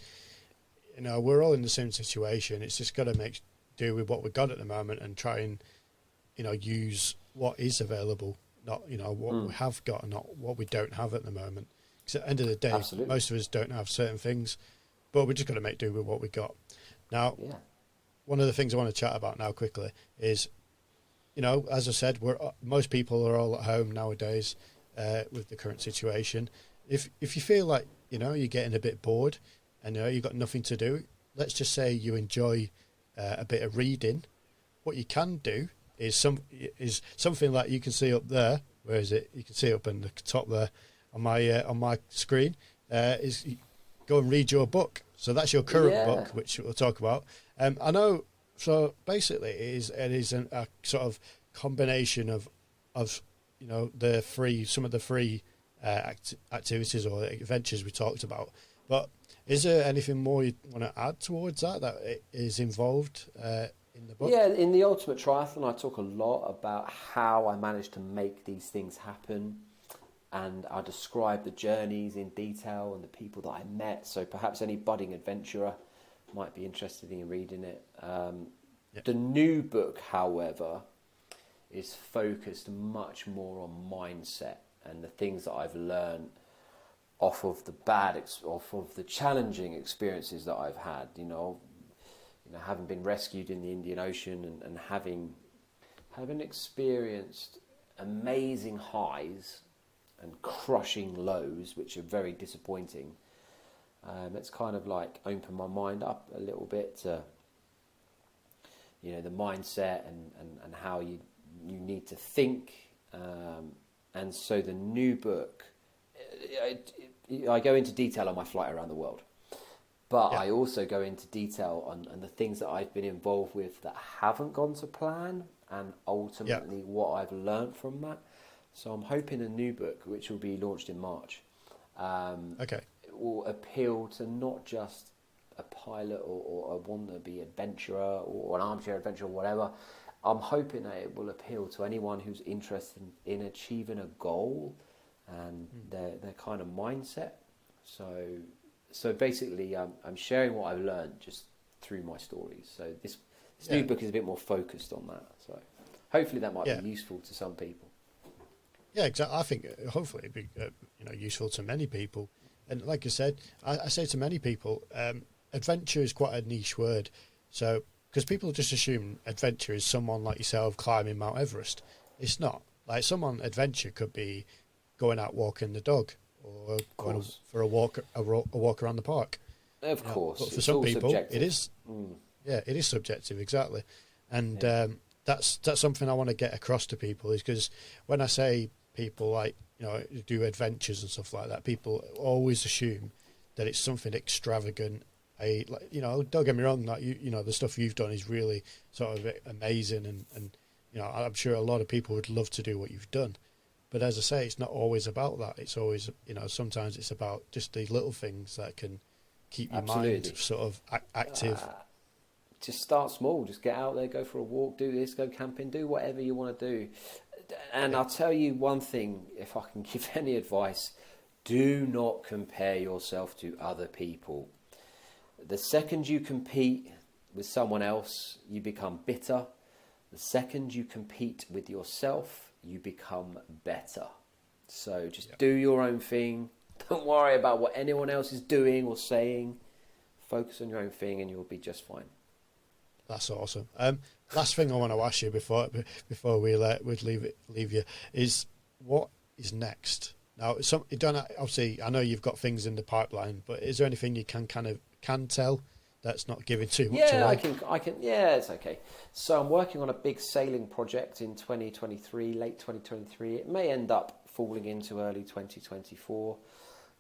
you know we're all in the same situation. It's just got to make do with what we've got at the moment and try and you know use what is available, not you know what Mm. we have got and not what we don't have at the moment. Because at the end of the day, Absolutely. most of us don't have certain things, but we're just got to make do with what we got. Now, Yeah. one of the things I want to chat about now quickly is, you know, as I said, we're most people are all at home nowadays uh, with the current situation. If if you feel like you know you're getting a bit bored and you know you've got nothing to do, let's just say you enjoy uh, a bit of reading. What you can do is some is something like you can see up there. Where is it? You can see up in the top there on my uh, on my screen. Uh, is go and read your book. So that's your current Yeah. book, which we'll talk about. Um, I know. So basically, it is it is an, a sort of combination of of you know the free some of the free uh, act- activities or adventures we talked about. But is there anything more you want to add towards that that is involved uh, in the book? Yeah, in the Ultimate Triathlon, I talk a lot about how I managed to make these things happen. And I describe the journeys in detail and the people that I met. So perhaps any budding adventurer might be interested in reading it. Um, Yeah. The new book, however, is focused much more on mindset and the things that I've learned off of the bad, off of the challenging experiences that I've had. You know, you know, having been rescued in the Indian Ocean and, and having having experienced amazing highs and crushing lows, which are very disappointing. Um, it's kind of like opened my mind up a little bit to you know the mindset and, and, and how you you need to think. Um, and so the new book, I, I go into detail on my flight around the world. But Yeah. I also go into detail on, on the things that I've been involved with that haven't gone to plan and ultimately what I've learned from that. So I'm hoping a new book, which will be launched in March, um, Okay. will appeal to not just a pilot or, or a wannabe adventurer or an armchair adventurer or whatever. I'm hoping that it will appeal to anyone who's interested in, in achieving a goal and their, their kind of mindset. So, so basically, um, I'm sharing what I've learned just through my stories. So this, this Yeah. new book is a bit more focused on that. So hopefully that might Yeah. be useful to some people. Yeah, exactly. I think uh, hopefully it'd be uh, you know useful to many people. And like I said, I, I say to many people, um, adventure is quite a niche word. So because people just assume adventure is someone like yourself climbing Mount Everest, it's not. Like someone adventure could be going out walking the dog or going for a walk a, a walk around the park. Of you know. course, but for it's some people, subjective. it is Mm. yeah, it is subjective, exactly, and Yeah. um, that's that's something I want to get across to people is because when I say people like you know do adventures and stuff like that, people always assume that it's something extravagant. Like, you know, don't get me wrong, like you you know the stuff you've done is really sort of amazing, and and you know I'm sure a lot of people would love to do what you've done. But as I say, it's not always about that. It's always, you know, sometimes it's about just the little things that can keep your mind sort of ac- active. Uh, just start small. Just get out there, go for a walk, do this, go camping, do whatever you want to do. And I'll tell you one thing, if I can [laughs] give any advice, do not compare yourself to other people. The second you compete with someone else, you become bitter. The second you compete with yourself, you become better. So just Yeah. do your own thing. [laughs] Don't worry about what anyone else is doing or saying. Focus on your own thing and you'll be just fine. That's awesome. Um, last thing I want to ask you before before we let we leave it leave you is what is next. Now, some you don't obviously. I know you've got things in the pipeline, but is there anything you can kind of can tell that's not giving too much Yeah, away? I can. I can. Yeah, it's okay. So I'm working on a big sailing project in 2023, late 2023. It may end up falling into early 2024,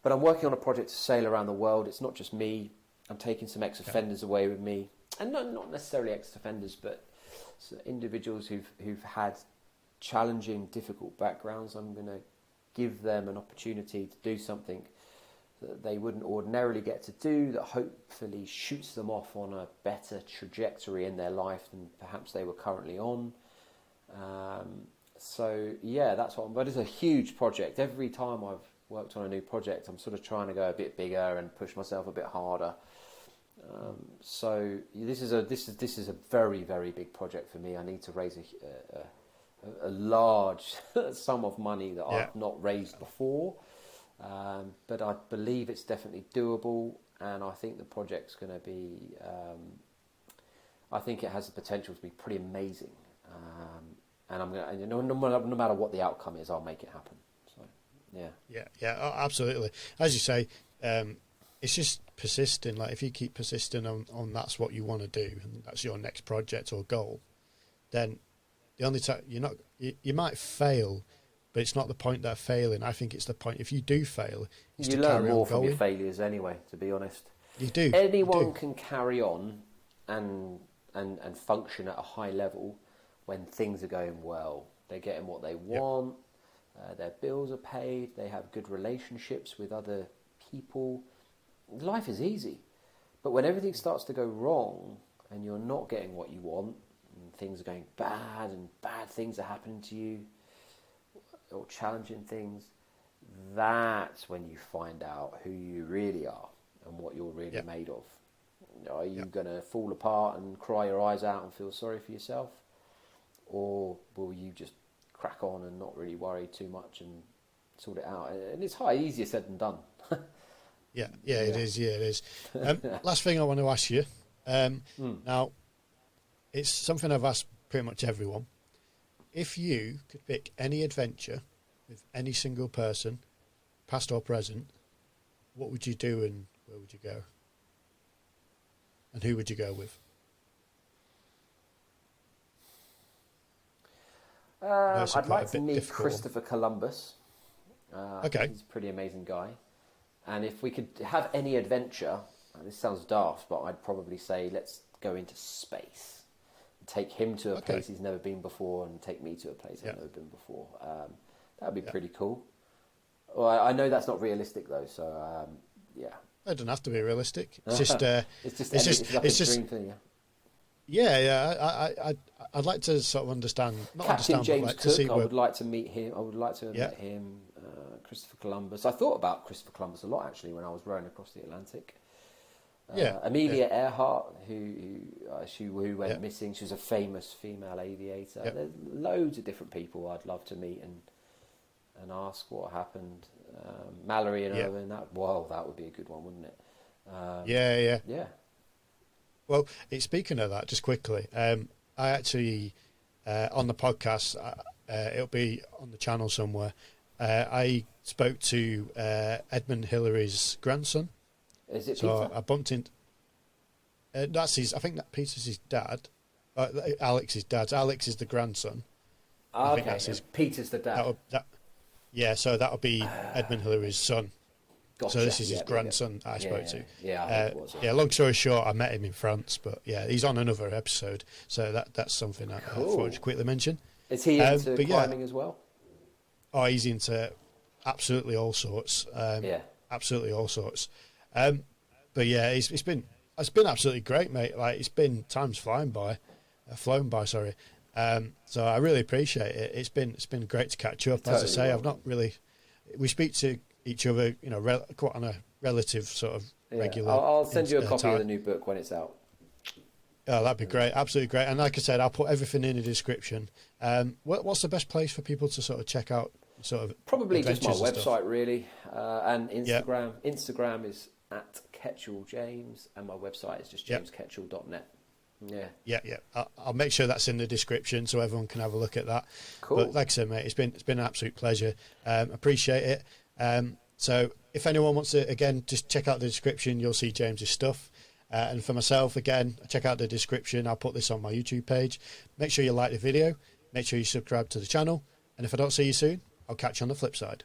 but I'm working on a project to sail around the world. It's not just me. I'm taking some ex-offenders away with me, and not not necessarily ex-offenders, but individuals who've who've had challenging, difficult backgrounds. I'm going to give them an opportunity to do something that they wouldn't ordinarily get to do that hopefully shoots them off on a better trajectory in their life than perhaps they were currently on. Um, so yeah, that's what. But it's a huge project. Every time I've worked on a new project, I'm sort of trying to go a bit bigger and push myself a bit harder. Um, so this is a this is this is a very very big project for me. I need to raise a, a, a large [laughs] sum of money that Yeah. I've not raised before. Um, but I believe it's definitely doable, and I think the project's going to be. Um, I think it has the potential to be pretty amazing, um, and I'm going to. No, no, no matter what the outcome is, I'll make it happen. So, yeah, Yeah, yeah, oh, absolutely. As you say, um, it's just persisting. Like if you keep persisting on, on that's what you want to do, and that's your next project or goal, then the only time you're not, you, you might fail, but it's not the point that failing. I think it's the point if you do fail, you to learn carry more on from going. your failures anyway. To be honest, you do. you anyone do. can carry on and and and function at a high level when things are going well. They're getting what they want. Uh, their bills are paid. They have good relationships with other people. Life is easy, but when everything starts to go wrong and you're not getting what you want, and things are going bad, and bad things are happening to you, or challenging things, that's when you find out who you really are and what you're really Yeah. made of. Are you Yeah. going to fall apart and cry your eyes out and feel sorry for yourself? Or will you just crack on and not really worry too much and sort it out? And it's high, easier said than done. [laughs] Yeah, yeah, it Yeah. is. Yeah, it is. [laughs] Um, last thing I want to ask you. Um, Hmm. Now, it's something I've asked pretty much everyone. If you could pick any adventure with any single person, past or present, what would you do and where would you go? And who would you go with? Um, I'd like to meet difficult. Christopher Columbus. Uh, Okay. He's a pretty amazing guy. And if we could have any adventure, this sounds daft, but I'd probably say let's go into space. Take him to a Okay. place he's never been before, and take me to a place Yeah. I've never been before. Um, that would be Yeah. pretty cool. Well, I, I know that's not realistic though, so um, yeah. It doesn't have to be realistic. It's [laughs] just, uh, It's just, it's just, it's it's just, thing. Yeah. yeah, yeah. I, I, I, I'd like to sort of understand, not Captain understand, James like Cook, I where. would like to meet him. I would like to have Yeah. met him. Uh, Christopher Columbus. I thought about Christopher Columbus a lot actually when I was rowing across the Atlantic. Uh, Yeah, Amelia Earhart, who who, uh, she, who went Yeah. missing. She was a famous female aviator. Yeah. There's loads of different people I'd love to meet and and ask what happened. Um, Mallory and Yeah. Irvine. That well, that would be a good one, wouldn't it? Um, Yeah, yeah. Yeah. Well, speaking of that, just quickly, um, I actually uh, on the podcast, uh, uh, it'll be on the channel somewhere. Uh, I spoke to uh, Edmund Hillary's grandson, Is it so Peter? I bumped into. Uh, that's his. I think that Peter's his dad. Uh, Alex's dad. Alex is the grandson. Ah, I think okay. that's his- Peter's the dad. That would, that, yeah, so that would be Edmund Hillary's son. Gotcha. So this is his yeah, grandson I yeah. spoke yeah, to. Yeah, I Uh, was, yeah, long story short, I met him in France, but yeah, he's on another episode, so that that's something I, I Cool. thought I'd quickly mention. Is he Um, into yeah. climbing as well? Oh, he's into absolutely all sorts. Um, Yeah. absolutely all sorts. Um, but yeah, it's, it's been it's been absolutely great, mate. Like it's been times flying by, uh, flown by. Sorry. Um, so I really appreciate it. It's been it's been great to catch up. As I say. I've not really. We speak to each other, you know, quite on a relative sort of Yeah. regular. I'll, I'll send you a copy time. of the new book when it's out. Oh, that'd be great. Absolutely great. And like I said, I'll put everything in the description. Um, what, what's the best place for people to sort of check out sort of Probably just my and stuff? website, really, uh, and. Instagram. Instagram is at Ketchell James, and my website is just Yep. jamesketchell.net. Yeah, Yeah, yeah. I'll, I'll make sure that's in the description so everyone can have a look at that. Cool. But like I said, mate, it's been it's been an absolute pleasure. Um, appreciate it. Um, so if anyone wants to, again, just check out the description. You'll see James's stuff. Uh, and for myself, again, check out the description. I'll put this on my YouTube page. Make sure you like the video. Make sure you subscribe to the channel. And if I don't see you soon, I'll catch you on the flip side.